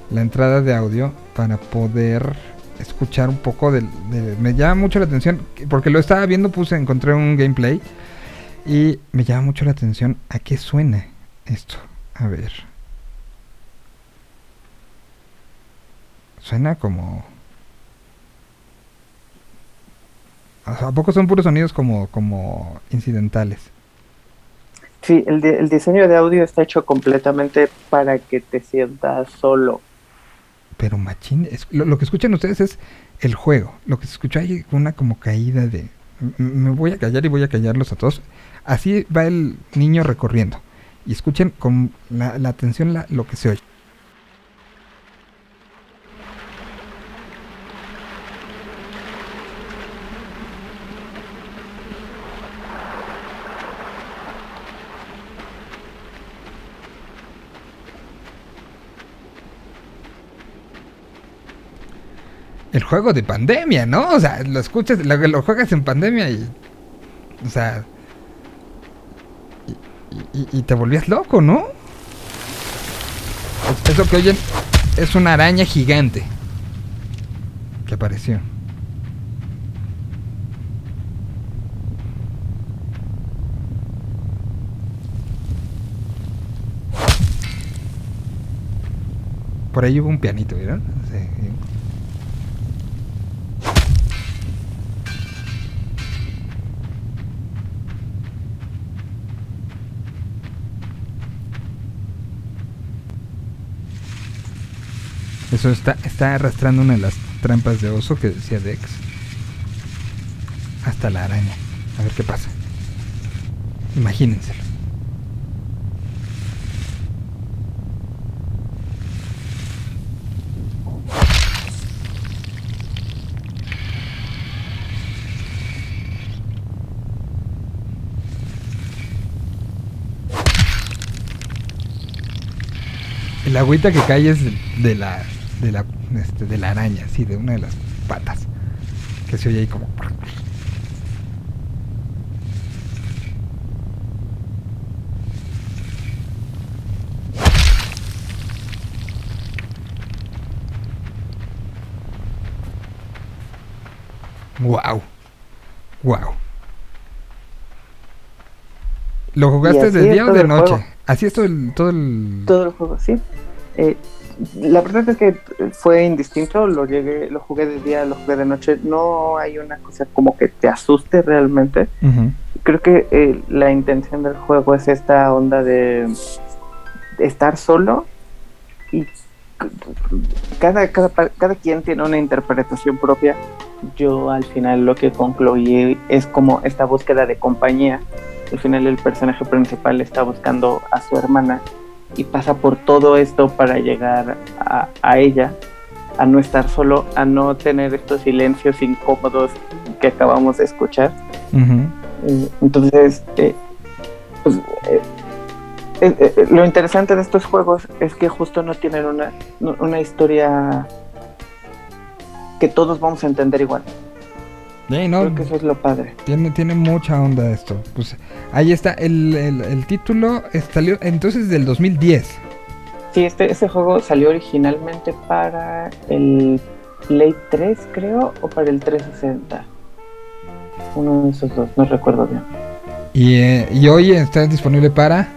la entrada de audio para poder escuchar un poco del... de- me llama mucho la atención, porque lo estaba viendo, puse, encontré un gameplay y me llama mucho la atención a qué suena esto. A ver. Suena como... ¿A poco son puros sonidos como, como incidentales? Sí, el, el diseño de audio está hecho completamente para que te sientas solo. Pero machín, lo, que escuchan ustedes es el juego. Lo que se escucha hay una como caída de... Me voy a callar y voy a callarlos a todos. Así va el niño recorriendo. Y escuchen con la, la atención lo que se oye. El juego de pandemia, ¿no? O sea, lo escuchas, lo, lo juegas en pandemia y... O sea... Y, te volvías loco, ¿no? Es- Eso que oyen es una araña gigante. Que apareció. Por ahí hubo un pianito, ¿vieron? Sí. Eso está, está arrastrando una de las trampas de oso que decía Dex. Hasta la araña. A ver qué pasa. Imagínenselo. El agüita que cae es de- la, de la, este, de la araña, sí, de una de las patas. Que se oye ahí como... Wow. Wow. ¿Lo jugaste de día o de noche? Así es todo el, todo el... Todo el juego, sí. Eh, la verdad es que fue indistinto, lo llegué, lo jugué de día, lo jugué de noche. No hay una cosa como que te asuste realmente. Creo que eh, la intención del juego es esta onda de, estar solo y cada, cada, cada quien tiene una interpretación propia. Yo al final lo que concluí es como esta búsqueda de compañía. Al final el personaje principal está buscando a su hermana y pasa por todo esto para llegar a, a ella, a no estar solo, a no tener estos silencios incómodos que acabamos de escuchar. Eh, Entonces, eh, pues, eh, eh, lo interesante de estos juegos es que justo no tienen una, una historia que todos vamos a entender igual. Sí, no, Creo que eso es lo padre. tiene, tiene mucha onda esto. Pues ahí está, el, el- el título salió entonces del 2010. Sí, este, este juego salió originalmente para el Play 3, creo, o para el 360. Uno de esos dos, no recuerdo bien. Y, eh, y hoy está disponible para...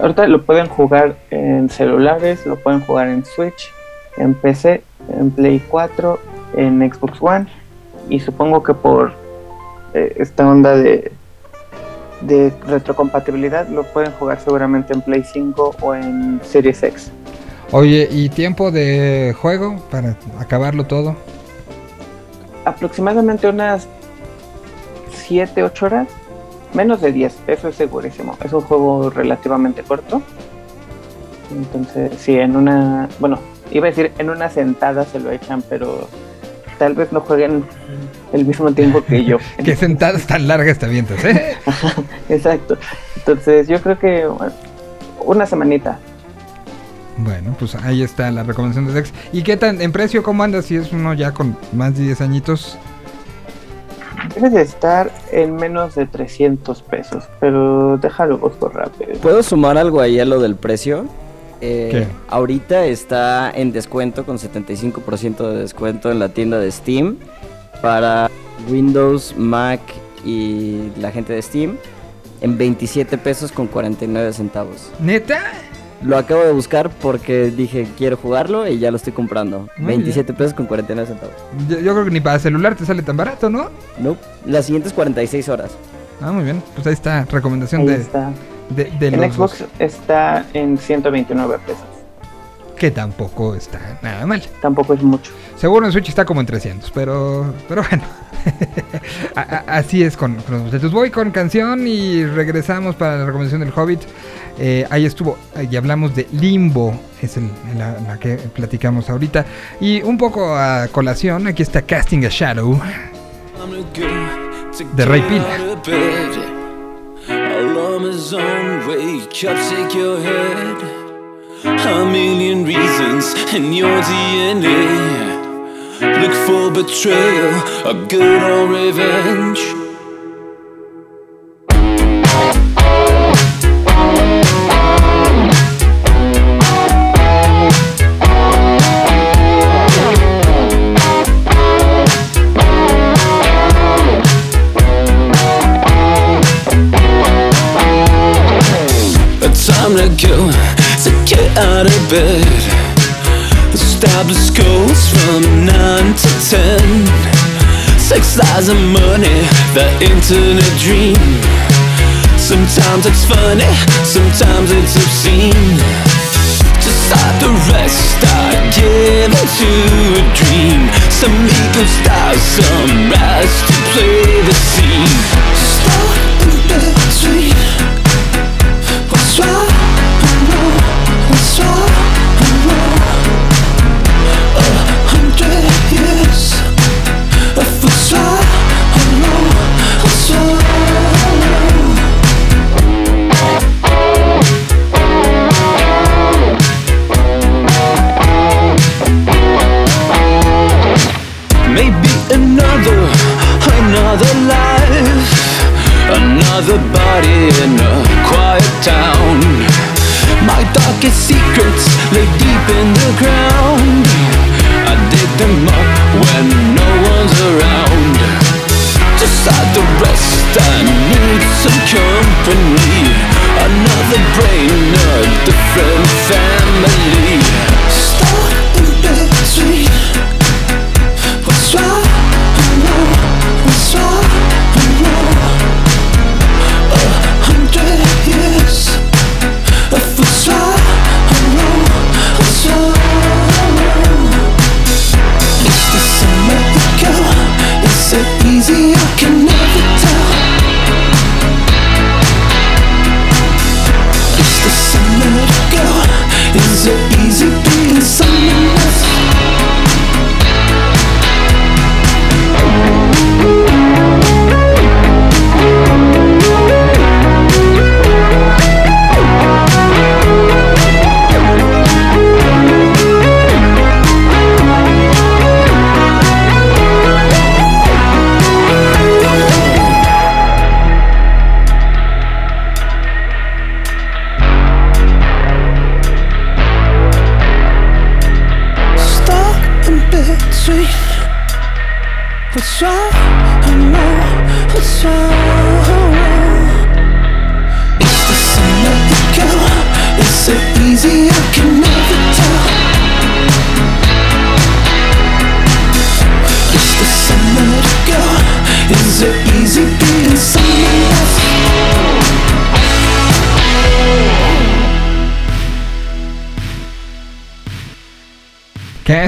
Ahorita lo pueden jugar en celulares, lo pueden jugar en Switch, en PC, en Play 4, en Xbox One y supongo que por eh, esta onda de, de retrocompatibilidad lo pueden jugar seguramente en Play 5 o en Series X. Oye, ¿y tiempo de juego para acabarlo todo? Aproximadamente unas 7, 8 horas, menos de 10, eso es segurísimo. Es un juego relativamente corto. Entonces, sí, en una, bueno, iba a decir en una sentada se lo echan, pero tal vez no jueguen el mismo tiempo que yo. ¿Qué sentadas tan largas te avientas, eh? Exacto. Entonces, yo creo que bueno, una semanita. Bueno, pues ahí está la recomendación de Dex. ¿Y qué tan en precio cómo anda si es uno ya con más de 10 añitos? Debe de estar en menos de 300 pesos, pero déjalo busco rápido. ¿Puedo sumar algo ahí a lo del precio? Eh, ¿Qué? Ahorita está en descuento con 75% de descuento en la tienda de Steam para Windows, Mac y la gente de Steam en 27 pesos con 49 centavos. ¿Neta? Lo acabo de buscar porque dije quiero jugarlo y ya lo estoy comprando. Muy 27 pesos con 49 centavos. Yo, yo creo que ni para celular te sale tan barato, ¿no? No, las siguientes 46 horas. Ah, muy bien. Pues ahí está, recomendación Ahí de, está. De, de En los Xbox dos, está en 129 pesos. que tampoco está nada mal. Tampoco es mucho. Seguro en Switch está como en 300, pero, pero bueno. Así es con, con los bocetos. Voy con canción y regresamos para la recomendación del Hobbit. Eh, ahí estuvo, eh, y hablamos de Limbo, es el- la, la que platicamos ahorita. Y un poco a colación, aquí está Casting a Shadow. de Ray Pila. All on wake up, shake your head. A million reasons in your DNA. Look for betrayal, a good old revenge. Lies, and money, the internet dream. Sometimes it's funny, sometimes it's obscene. To start the rest, start giving to a dream. Some ego stars, some rise to play the scene. Start another body in a quiet town. My darkest secrets lay deep in the ground. I dig them up when no one's around. To start the rest, I need some company. Another brain, a different family. Start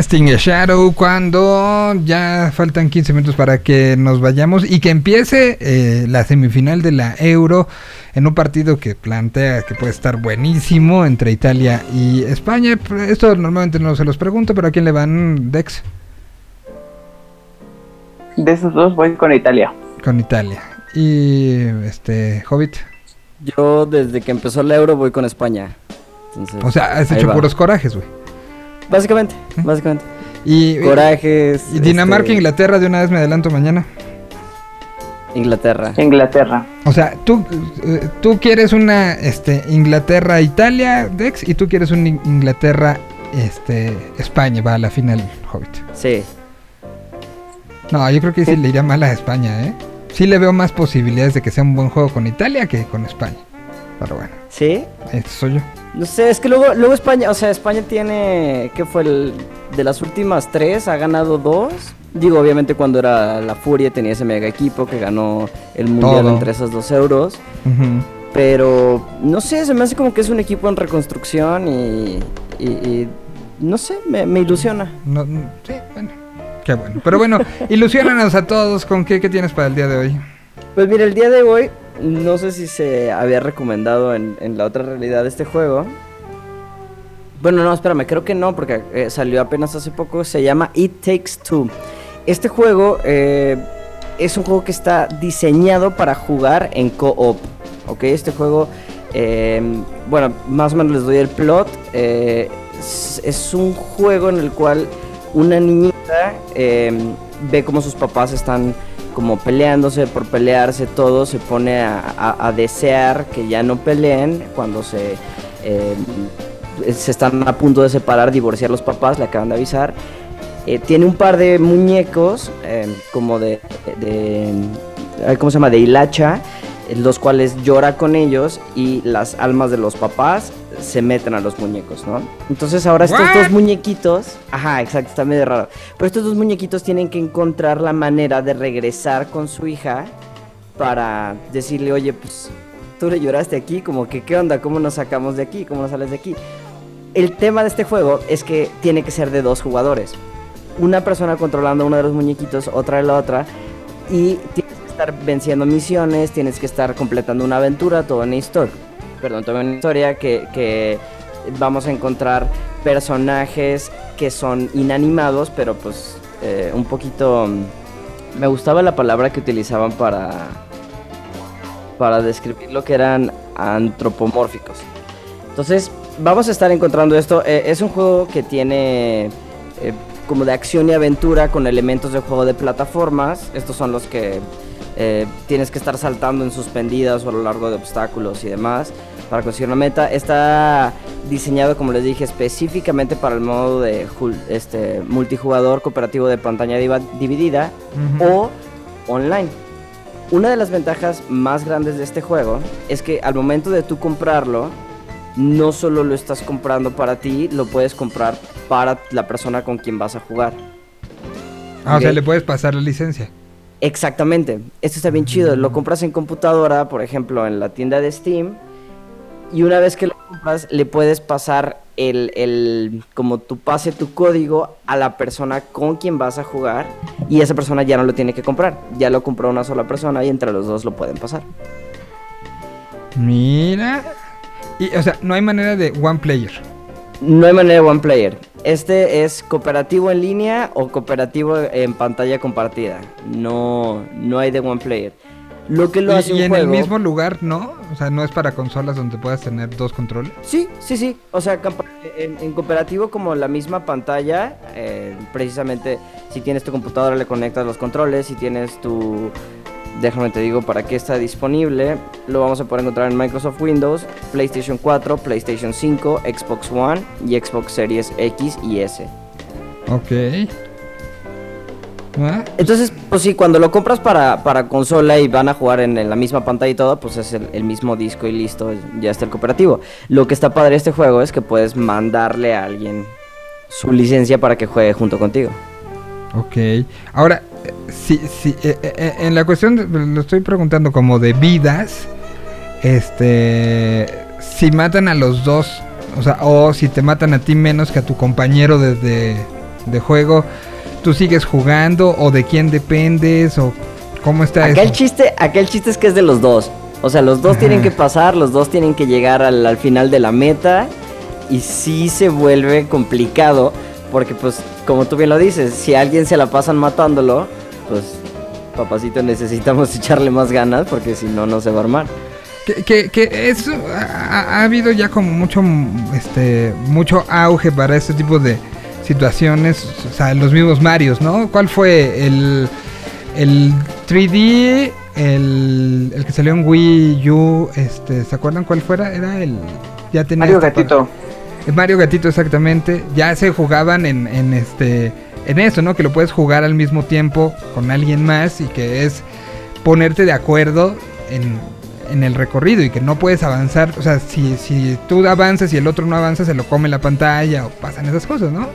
Casting a Shadow cuando ya faltan 15 minutos para que nos vayamos y que empiece eh, la semifinal de la Euro en un partido que plantea que puede estar buenísimo entre Italia y España. Esto normalmente no se los pregunto, pero ¿a quién le van, Dex? De esos dos voy con Italia. Con Italia. Y este, Hobbit. Yo desde que empezó la euro voy con España. Entonces, O sea, has hecho va. puros corajes, güey. Básicamente, básicamente. Y, Corajes. y Dinamarca, este, Inglaterra, de una vez me adelanto mañana. Inglaterra. Inglaterra. O sea, tú, eh, tú quieres una este, Inglaterra-Italia, Dex, y tú quieres un In- Inglaterra este, España, va a la final, Hobbit. Sí. No, yo creo que sí le iría mal a España, ¿eh? Sí le veo más posibilidades de que sea un buen juego con Italia que con España. Pero bueno, ¿Sí? este soy yo. No sé, es que luego, luego España, o sea, España tiene, ¿qué fue? El, de las últimas tres, ha ganado dos. Digo, obviamente cuando era la Furia tenía ese mega equipo que ganó el mundial Todo. entre esos dos euros. Pero, no sé, se me hace como que es un equipo en reconstrucción y, y- y no sé, me, me ilusiona. No, no, sí, bueno, qué bueno. Pero bueno, ilusionanos a todos con qué, qué tienes para el día de hoy. Pues mira, el día de hoy, no sé si se había recomendado en, la otra realidad este juego. Bueno, no, espérame, creo que no, porque eh, salió apenas hace poco. Se llama It Takes Two. Este juego eh, es un juego que está diseñado para jugar en co-op. ¿Ok? Este juego, eh, bueno, más o menos les doy el plot. eh, es, es un juego en el cual una niñita eh, ve como sus papás están como peleándose por pelearse, todo se pone a, desear que ya no peleen cuando se, eh, se están a punto de separar, divorciar los papás, le acaban de avisar. Eh, tiene un par de muñecos eh, como de, de ¿cómo se llama? De hilacha, los cuales llora con ellos y las almas de los papás se meten a los muñecos, ¿no? Entonces ahora estos dos muñequitos, ajá, exacto, está medio raro. Pero estos dos muñequitos tienen que encontrar la manera de regresar con su hija para decirle, oye, pues tú le lloraste aquí, como que, ¿qué onda? ¿Cómo nos sacamos de aquí? ¿Cómo nos sales de aquí? El tema de este juego es que tiene que ser de dos jugadores. Una persona controlando uno de los muñequitos, otra de la otra, y estar venciendo misiones, tienes que estar completando una aventura, toda una historia. Perdón, toda una historia que, que vamos a encontrar personajes que son inanimados, pero pues eh, un poquito... mm, Me gustaba la palabra que utilizaban para, para describir lo que eran antropomórficos. Entonces, vamos a estar encontrando esto. Eh, es un juego que tiene eh, como de acción y aventura con elementos de juego de plataformas. Estos son los que eh, tienes que estar saltando en suspendidas o a lo largo de obstáculos y demás para conseguir una meta. Está diseñado, como les dije, específicamente para el modo de este, multijugador cooperativo de pantalla dividida o online. Una de las ventajas más grandes de este juego es que al momento de tú comprarlo, no solo lo estás comprando para ti, lo puedes comprar para la persona con quien vas a jugar. Ah, o sea, le puedes pasar la licencia. Exactamente. Esto está bien chido. Lo compras en computadora, por ejemplo, en la tienda de Steam. Y una vez que lo compras, le puedes pasar el, el como tu pase, tu código a la persona con quien vas a jugar. Y esa persona ya no lo tiene que comprar. Ya lo compró una sola persona y entre los dos lo pueden pasar. Mira. Y, o sea, no hay manera de one player. No hay manera de one player. Este es cooperativo en línea o cooperativo en pantalla compartida. No, no hay de one player. Lo que lo Y, hace un y en juego... el mismo lugar, ¿no? O sea, no es para consolas donde puedas tener dos controles. Sí, sí, sí. O sea, en, en cooperativo como la misma pantalla, eh, precisamente si tienes tu computadora le conectas los controles, si tienes tu... Déjame te digo para qué está disponible. Lo vamos a poder encontrar en Microsoft Windows, PlayStation 4, PlayStation 5, Xbox One y Xbox Series X y S. Ok. ¿Ah? Entonces, pues sí, cuando lo compras para, para consola y van a jugar en, en la misma pantalla y todo, pues es el, el mismo disco y listo, ya está el cooperativo. Lo que está padre de este juego es que puedes mandarle a alguien su licencia para que juegue junto contigo. Ok. Ahora, si, si, eh, eh, eh, en la cuestión, de- lo estoy preguntando como de vidas, este, si matan a los dos, o sea, o si te matan a ti menos que a tu compañero de, de, juego, ¿tú sigues jugando o de quién dependes o cómo está Acá el eso? chiste, acá el chiste es que es de los dos. O sea, los dos Ajá. tienen que pasar, los dos tienen que llegar al, al final de la meta. Y sí se vuelve complicado. Porque pues, como tú bien lo dices, si a alguien se la pasan matándolo, pues papacito necesitamos echarle más ganas porque si no, no se va a armar. Que, que, que eso ha, ha habido ya como mucho mm, este mucho auge para este tipo de situaciones, o sea, los mismos Marios, ¿no? ¿Cuál fue el el 3D, el, el que salió en Wii U, este, ¿se acuerdan cuál fuera? Era el ya tenía Mario Gatito. Mario Gatito exactamente, ya se jugaban en, en este en eso, ¿no? Que lo puedes jugar al mismo tiempo con alguien más y que es ponerte de acuerdo en, en el recorrido y que no puedes avanzar, o sea, si, si tú avanzas y el otro no avanza, se lo come la pantalla o pasan esas cosas, ¿no?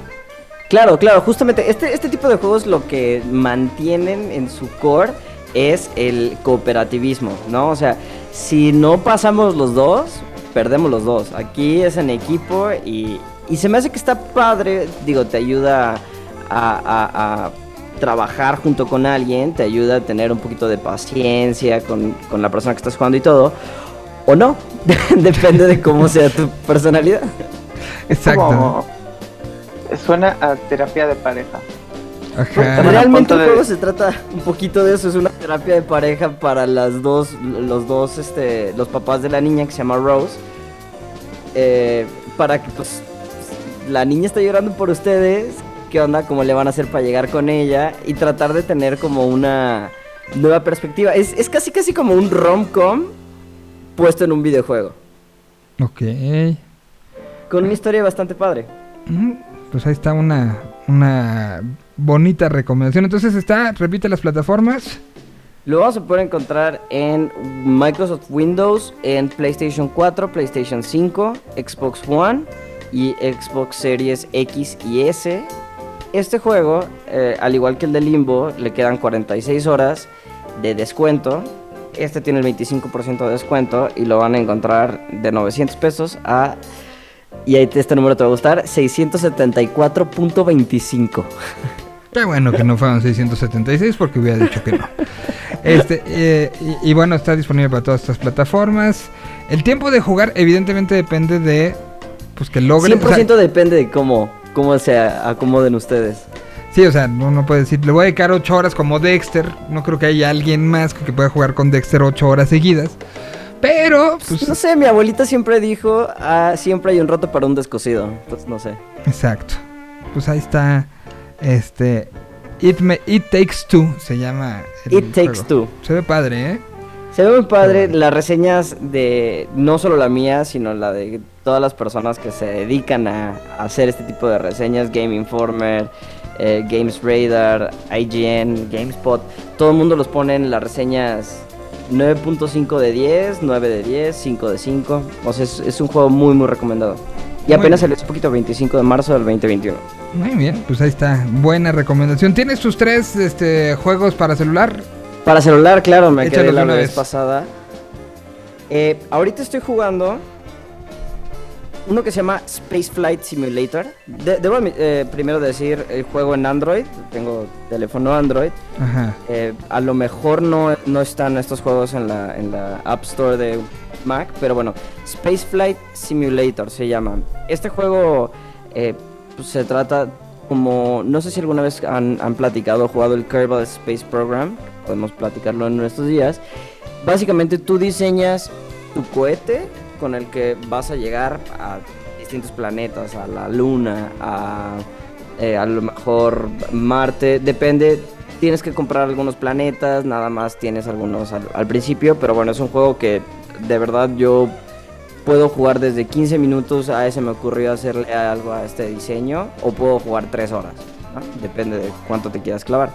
Claro, claro, justamente este, este tipo de juegos lo que mantienen en su core es el cooperativismo, ¿no? O sea, si no pasamos los dos, perdemos los dos. Aquí es en equipo y, y se me hace que está padre, digo, te ayuda a, a- a trabajar junto con alguien, te ayuda a tener un poquito de paciencia con, con la persona que estás jugando y todo. O no, depende de cómo sea tu personalidad. Exacto. Como- Suena a terapia de pareja. Realmente el de- juego se trata un poquito de eso, es una terapia de pareja para las dos, los dos, este, los papás de la niña que se llama Rose, eh, para que pues la niña está llorando por ustedes, qué onda, cómo le van a hacer para llegar con ella y tratar de tener como una nueva perspectiva. Es, es casi casi como un rom-com puesto en un videojuego, Ok. con una historia bastante padre. Pues ahí está una, una bonita recomendación. Entonces está, repite las plataformas. Lo vamos a poder encontrar en Microsoft Windows, en PlayStation 4, PlayStation 5, Xbox One y Xbox Series X y S. Este juego, eh, al igual que el de Limbo, le quedan 46 horas de descuento. Este tiene el 25% de descuento y lo van a encontrar de 900 pesos a... Y este número te va a gustar, 674.25. Qué bueno que no fueron 676 porque hubiera dicho que no. Este, eh, y, y bueno, está disponible para todas estas plataformas. El tiempo de jugar evidentemente depende de pues que logre... o sea, 100% depende de cómo, cómo se acomoden ustedes. sí, o sea, no, no puede decir, le voy a dedicar 8 horas como Dexter. No creo que haya alguien más que pueda jugar con Dexter 8 horas seguidas. Pero, pues, No sé, mi abuelita siempre dijo, ah, siempre hay un rato para un descosido. Entonces, no sé. exacto. Pues ahí está, este... It, Me- It Takes Two se llama. el It Takes juego. Two. Se ve padre, ¿eh? Se ve muy padre las reseñas de no solo la mía, sino la de todas las personas que se dedican a, a hacer este tipo de reseñas, Game Informer, eh, Games Radar, IGN, GameSpot, todo el mundo los pone en las reseñas 9.5 de 10, 9 de 10, 5 de 5. O sea, es, es un juego muy muy recomendado. Y Muy apenas salió hace poquito, 25 de marzo del 2021. Muy bien, pues ahí está. Buena recomendación. ¿Tienes tus tres este, juegos para celular? Para celular, claro, me Échalos quedé la una vez pasada. Eh, ahorita estoy jugando uno que se llama Space Flight Simulator. De- debo eh, primero decir el juego en Android. Tengo teléfono Android. Ajá. Eh, a lo mejor no, no están estos juegos en la, en la App Store de Mac, pero bueno, Space Flight Simulator se llama. Este juego eh, pues, se trata como, no sé si alguna vez han, platicado o jugado el Kerbal Space Program, podemos platicarlo en estos días. Básicamente tú diseñas tu cohete con el que vas a llegar a distintos planetas, a la Luna, a eh, a lo mejor Marte, depende. Tienes que comprar algunos planetas, nada más tienes algunos al, al principio, pero bueno, es un juego que de verdad yo puedo jugar desde 15 minutos, a ese me ocurrió hacerle algo a este diseño, o puedo jugar 3 horas, ¿no? depende de cuánto te quieras clavar.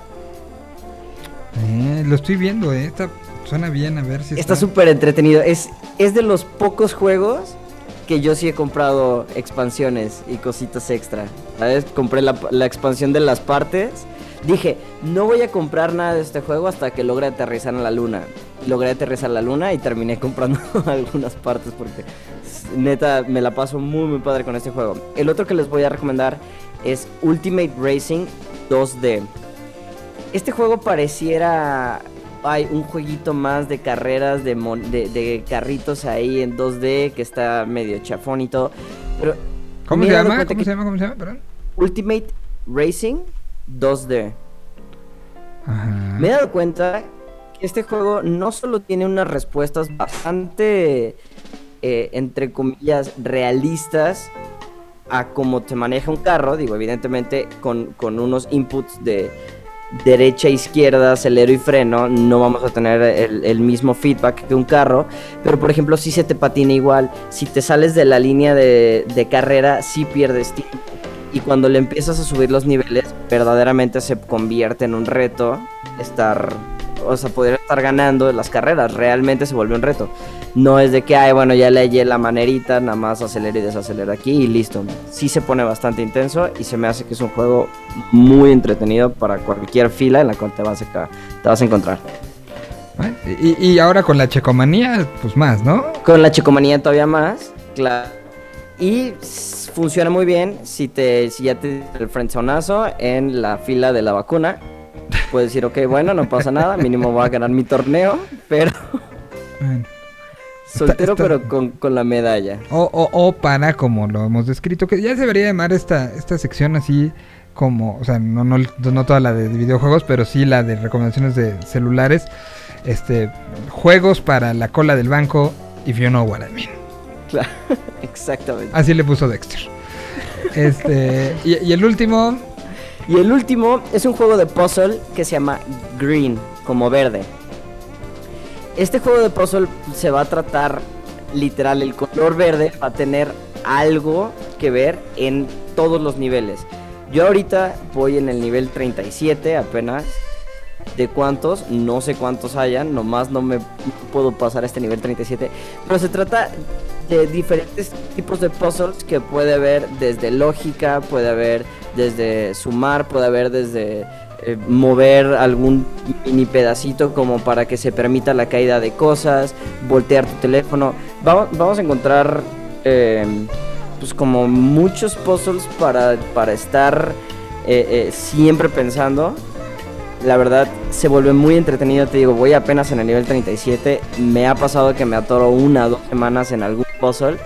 Eh, lo estoy viendo, eh. Está, suena bien, a ver si Está súper entretenido. Es, es de los pocos juegos que yo sí he comprado expansiones y cositas extra. ¿Sabes? Compré la, la expansión de las partes. Dije, no voy a comprar nada de este juego hasta que logre aterrizar en la luna. Logré aterrizar en la luna y terminé comprando algunas partes porque neta me la paso muy muy padre con este juego. El otro que les voy a recomendar es Ultimate Racing 2D. Este juego pareciera hay un jueguito más de carreras de, mon- de, de carritos ahí en 2D que está medio chafón y todo. Pero ¿Cómo se llama? ¿Cómo que se llama? ¿Cómo se llama? Perdón. Ultimate Racing 2D. Ajá. Me he dado cuenta que este juego no solo tiene unas respuestas bastante, eh, entre comillas, realistas a cómo te maneja un carro, digo, evidentemente con, con unos inputs de derecha, izquierda, acelero y freno, no vamos a tener el, el mismo feedback que un carro, pero por ejemplo si se te patina igual, si te sales de la línea de, de carrera, sí pierdes tiempo. Y cuando le empiezas a subir los niveles, verdaderamente se convierte en un reto estar, o sea, poder estar ganando las carreras, realmente se vuelve un reto. No es de que, ay, bueno, ya le hallé la manerita, nada más acelero y desacelero aquí y listo. Sí se pone bastante intenso y se me hace que es un juego muy entretenido para cualquier fila en la cual te vas a, te vas a encontrar. Y, y ahora con la checomanía, pues más, ¿no? Con la chicomanía todavía más, claro. Y funciona muy bien si te si ya te el frenzonazo en la fila de la vacuna. Puedes decir, ok, bueno, no pasa nada, mínimo voy a ganar mi torneo, pero Bueno. soltero está- pero con, con la medalla. O, o, o para, como lo hemos descrito, que ya se debería llamar esta, esta sección así como, o sea, no, no, no toda la de videojuegos, pero sí la de recomendaciones de celulares. Este, juegos para la cola del banco, if you know what I mean. Claro, exactamente. Así le puso Dexter. Este, y, y el último, Y el último es un juego de puzzle que se llama Green, como verde. Este juego de puzzle se va a tratar literal, el color verde va a tener algo que ver en todos los niveles. Yo ahorita voy en el nivel 37 apenas. ¿De cuántos? No sé cuántos hayan, nomás no me puedo pasar a este nivel 37. Pero se trata de diferentes tipos de puzzles que puede haber desde lógica, puede haber desde sumar, puede haber desde eh, mover algún mini pedacito como para que se permita la caída de cosas, voltear tu teléfono. Vamos, vamos a encontrar eh, pues como muchos puzzles para, para estar eh, eh, siempre pensando. La verdad se vuelve muy entretenido, te digo, voy apenas en el nivel 37. Me ha pasado que me atoro una o dos semanas en algún puzzle.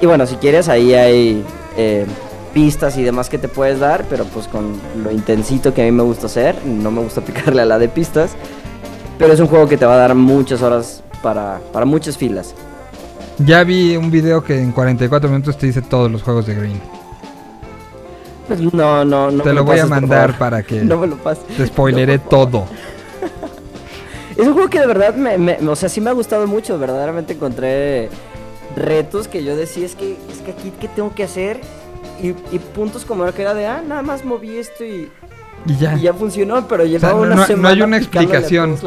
Y bueno, si quieres, ahí hay eh, pistas y demás que te puedes dar, pero pues con lo intensito que a mí me gusta hacer, no me gusta picarle a la de pistas. Pero es un juego que te va a dar muchas horas para, para muchas filas. ya vi un video que en 44 minutos te dice todos los juegos de Green. Pues no, no, no. te me lo voy a mandar para que No me lo pases. te spoileré No, todo. Es un juego que de verdad me, me- o sea, sí me ha gustado mucho. Verdaderamente encontré retos que yo decía, es que, es que aquí, ¿qué tengo que hacer? Y, y puntos como que era de, ah, nada más moví esto y, Y ya. y ya funcionó, pero sea, llevaba no- una no- no semana. hay una explicación.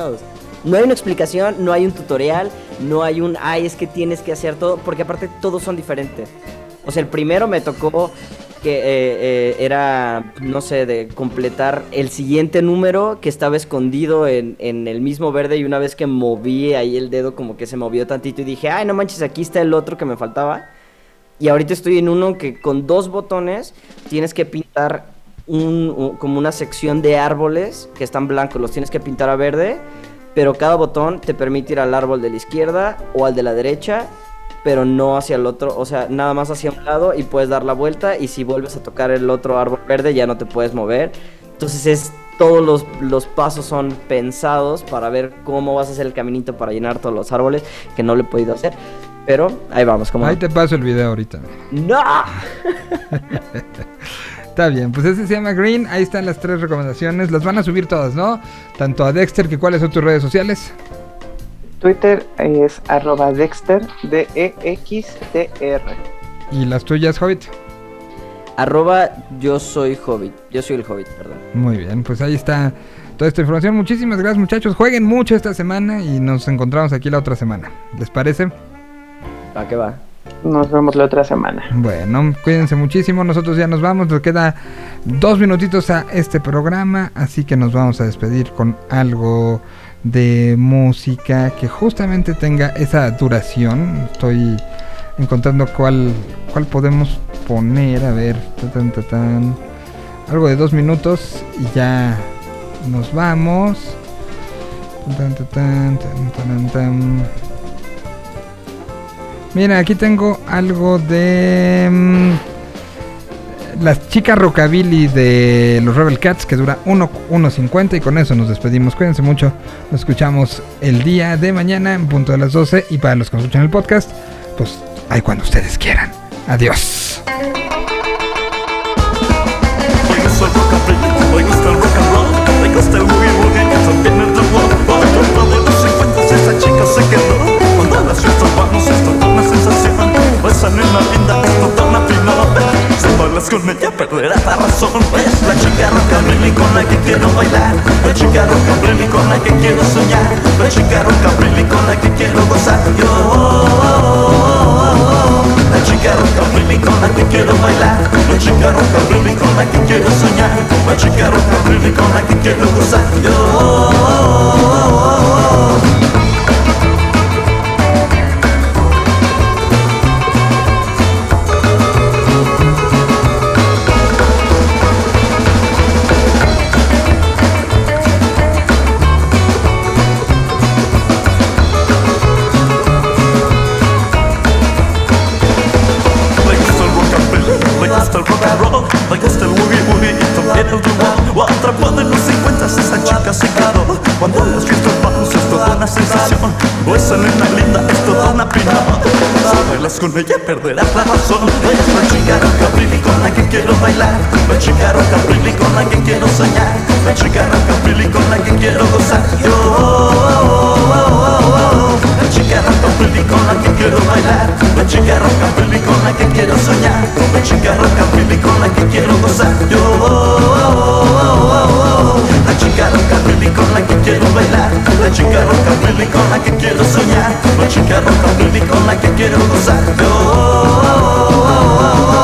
No hay una explicación, no hay un tutorial, no hay un, ay, es que tienes que hacer todo, porque aparte todos son diferentes. O sea, el primero me tocó que eh, eh, era, no sé, de completar el siguiente número que estaba escondido en, en el mismo verde y una vez que moví ahí el dedo como que se movió tantito y dije, ay, no manches, aquí está el otro que me faltaba. Y ahorita estoy en uno que con dos botones tienes que pintar un, como una sección de árboles que están blancos, los tienes que pintar a verde, pero cada botón te permite ir al árbol de la izquierda o al de la derecha, pero no hacia el otro, o sea, nada más hacia un lado y puedes dar la vuelta y si vuelves a tocar el otro árbol verde ya no te puedes mover. Entonces es todos los, los pasos son pensados para ver cómo vas a hacer el caminito para llenar todos los árboles que no lo he podido hacer. Pero ahí vamos, como Ahí te paso el video ahorita. ¡No! Está bien, pues ese se llama Green. Ahí están las tres recomendaciones. Las van a subir todas, ¿no? Tanto a Dexter, que cuáles son tus redes sociales. Twitter es arroba Dexter, D-E-X-T-R. Y las tuyas, Hobbit. Arroba yo soy Hobbit. Yo soy el Hobbit, perdón. Muy bien, pues ahí está toda esta información. Muchísimas gracias muchachos. Jueguen mucho esta semana y nos encontramos aquí la otra semana. ¿Les parece? ¿Para qué va? Nos vemos la otra semana. Bueno, cuídense muchísimo. Nosotros ya nos vamos. Nos queda dos minutitos a este programa. Así que nos vamos a despedir con algo de música que justamente tenga esa duración. Estoy encontrando cuál, cuál podemos poner. A ver, algo de dos minutos y ya nos vamos. Mira, aquí tengo algo de mm, las chicas rockabilly de los Rebel Cats que dura 1 1.50 y con eso nos despedimos. Cuídense mucho. Nos escuchamos el día de mañana en punto de las 12 y para los que escuchan el podcast, pues ahí cuando ustedes quieran. Adiós. Me gusta el rockabilly, me gusta el rock and roll, me gusta el boogie woogie y también el rock. Por culpa de los 50 esa chica se quedó. Cuando a las fiestas vamos es toda una sensación. Esa nena linda toda una primavera. Si bailas con ella perderás la razón. La chica rockabilly con la que quiero bailar. La chica rockabilly con la que quiero soñar. La chica rockabilly con la que quiero gozar. Yo. La chica rockabilly con la que quiero bailar La chica rockabilly con la que quiero soñar La chica rockabilly con la que quiero gozar Yo con ella perderás la razón. Es la chica con la que quiero bailar. La chica rockabilly con la que quiero soñar. La chica rockabilly con la que quiero gozar. Yo la chica rockabilly con la que quiero bailar. La chica rockabilly con la que quiero soñar. La chica rockabilly con la que quiero gozar. Yo La chica rockabilly con la que quiero bailar la chica rockabilly con la que quiero soñar. La chica rockabilly con la que quiero gozar. Oh, oh, oh, oh, oh.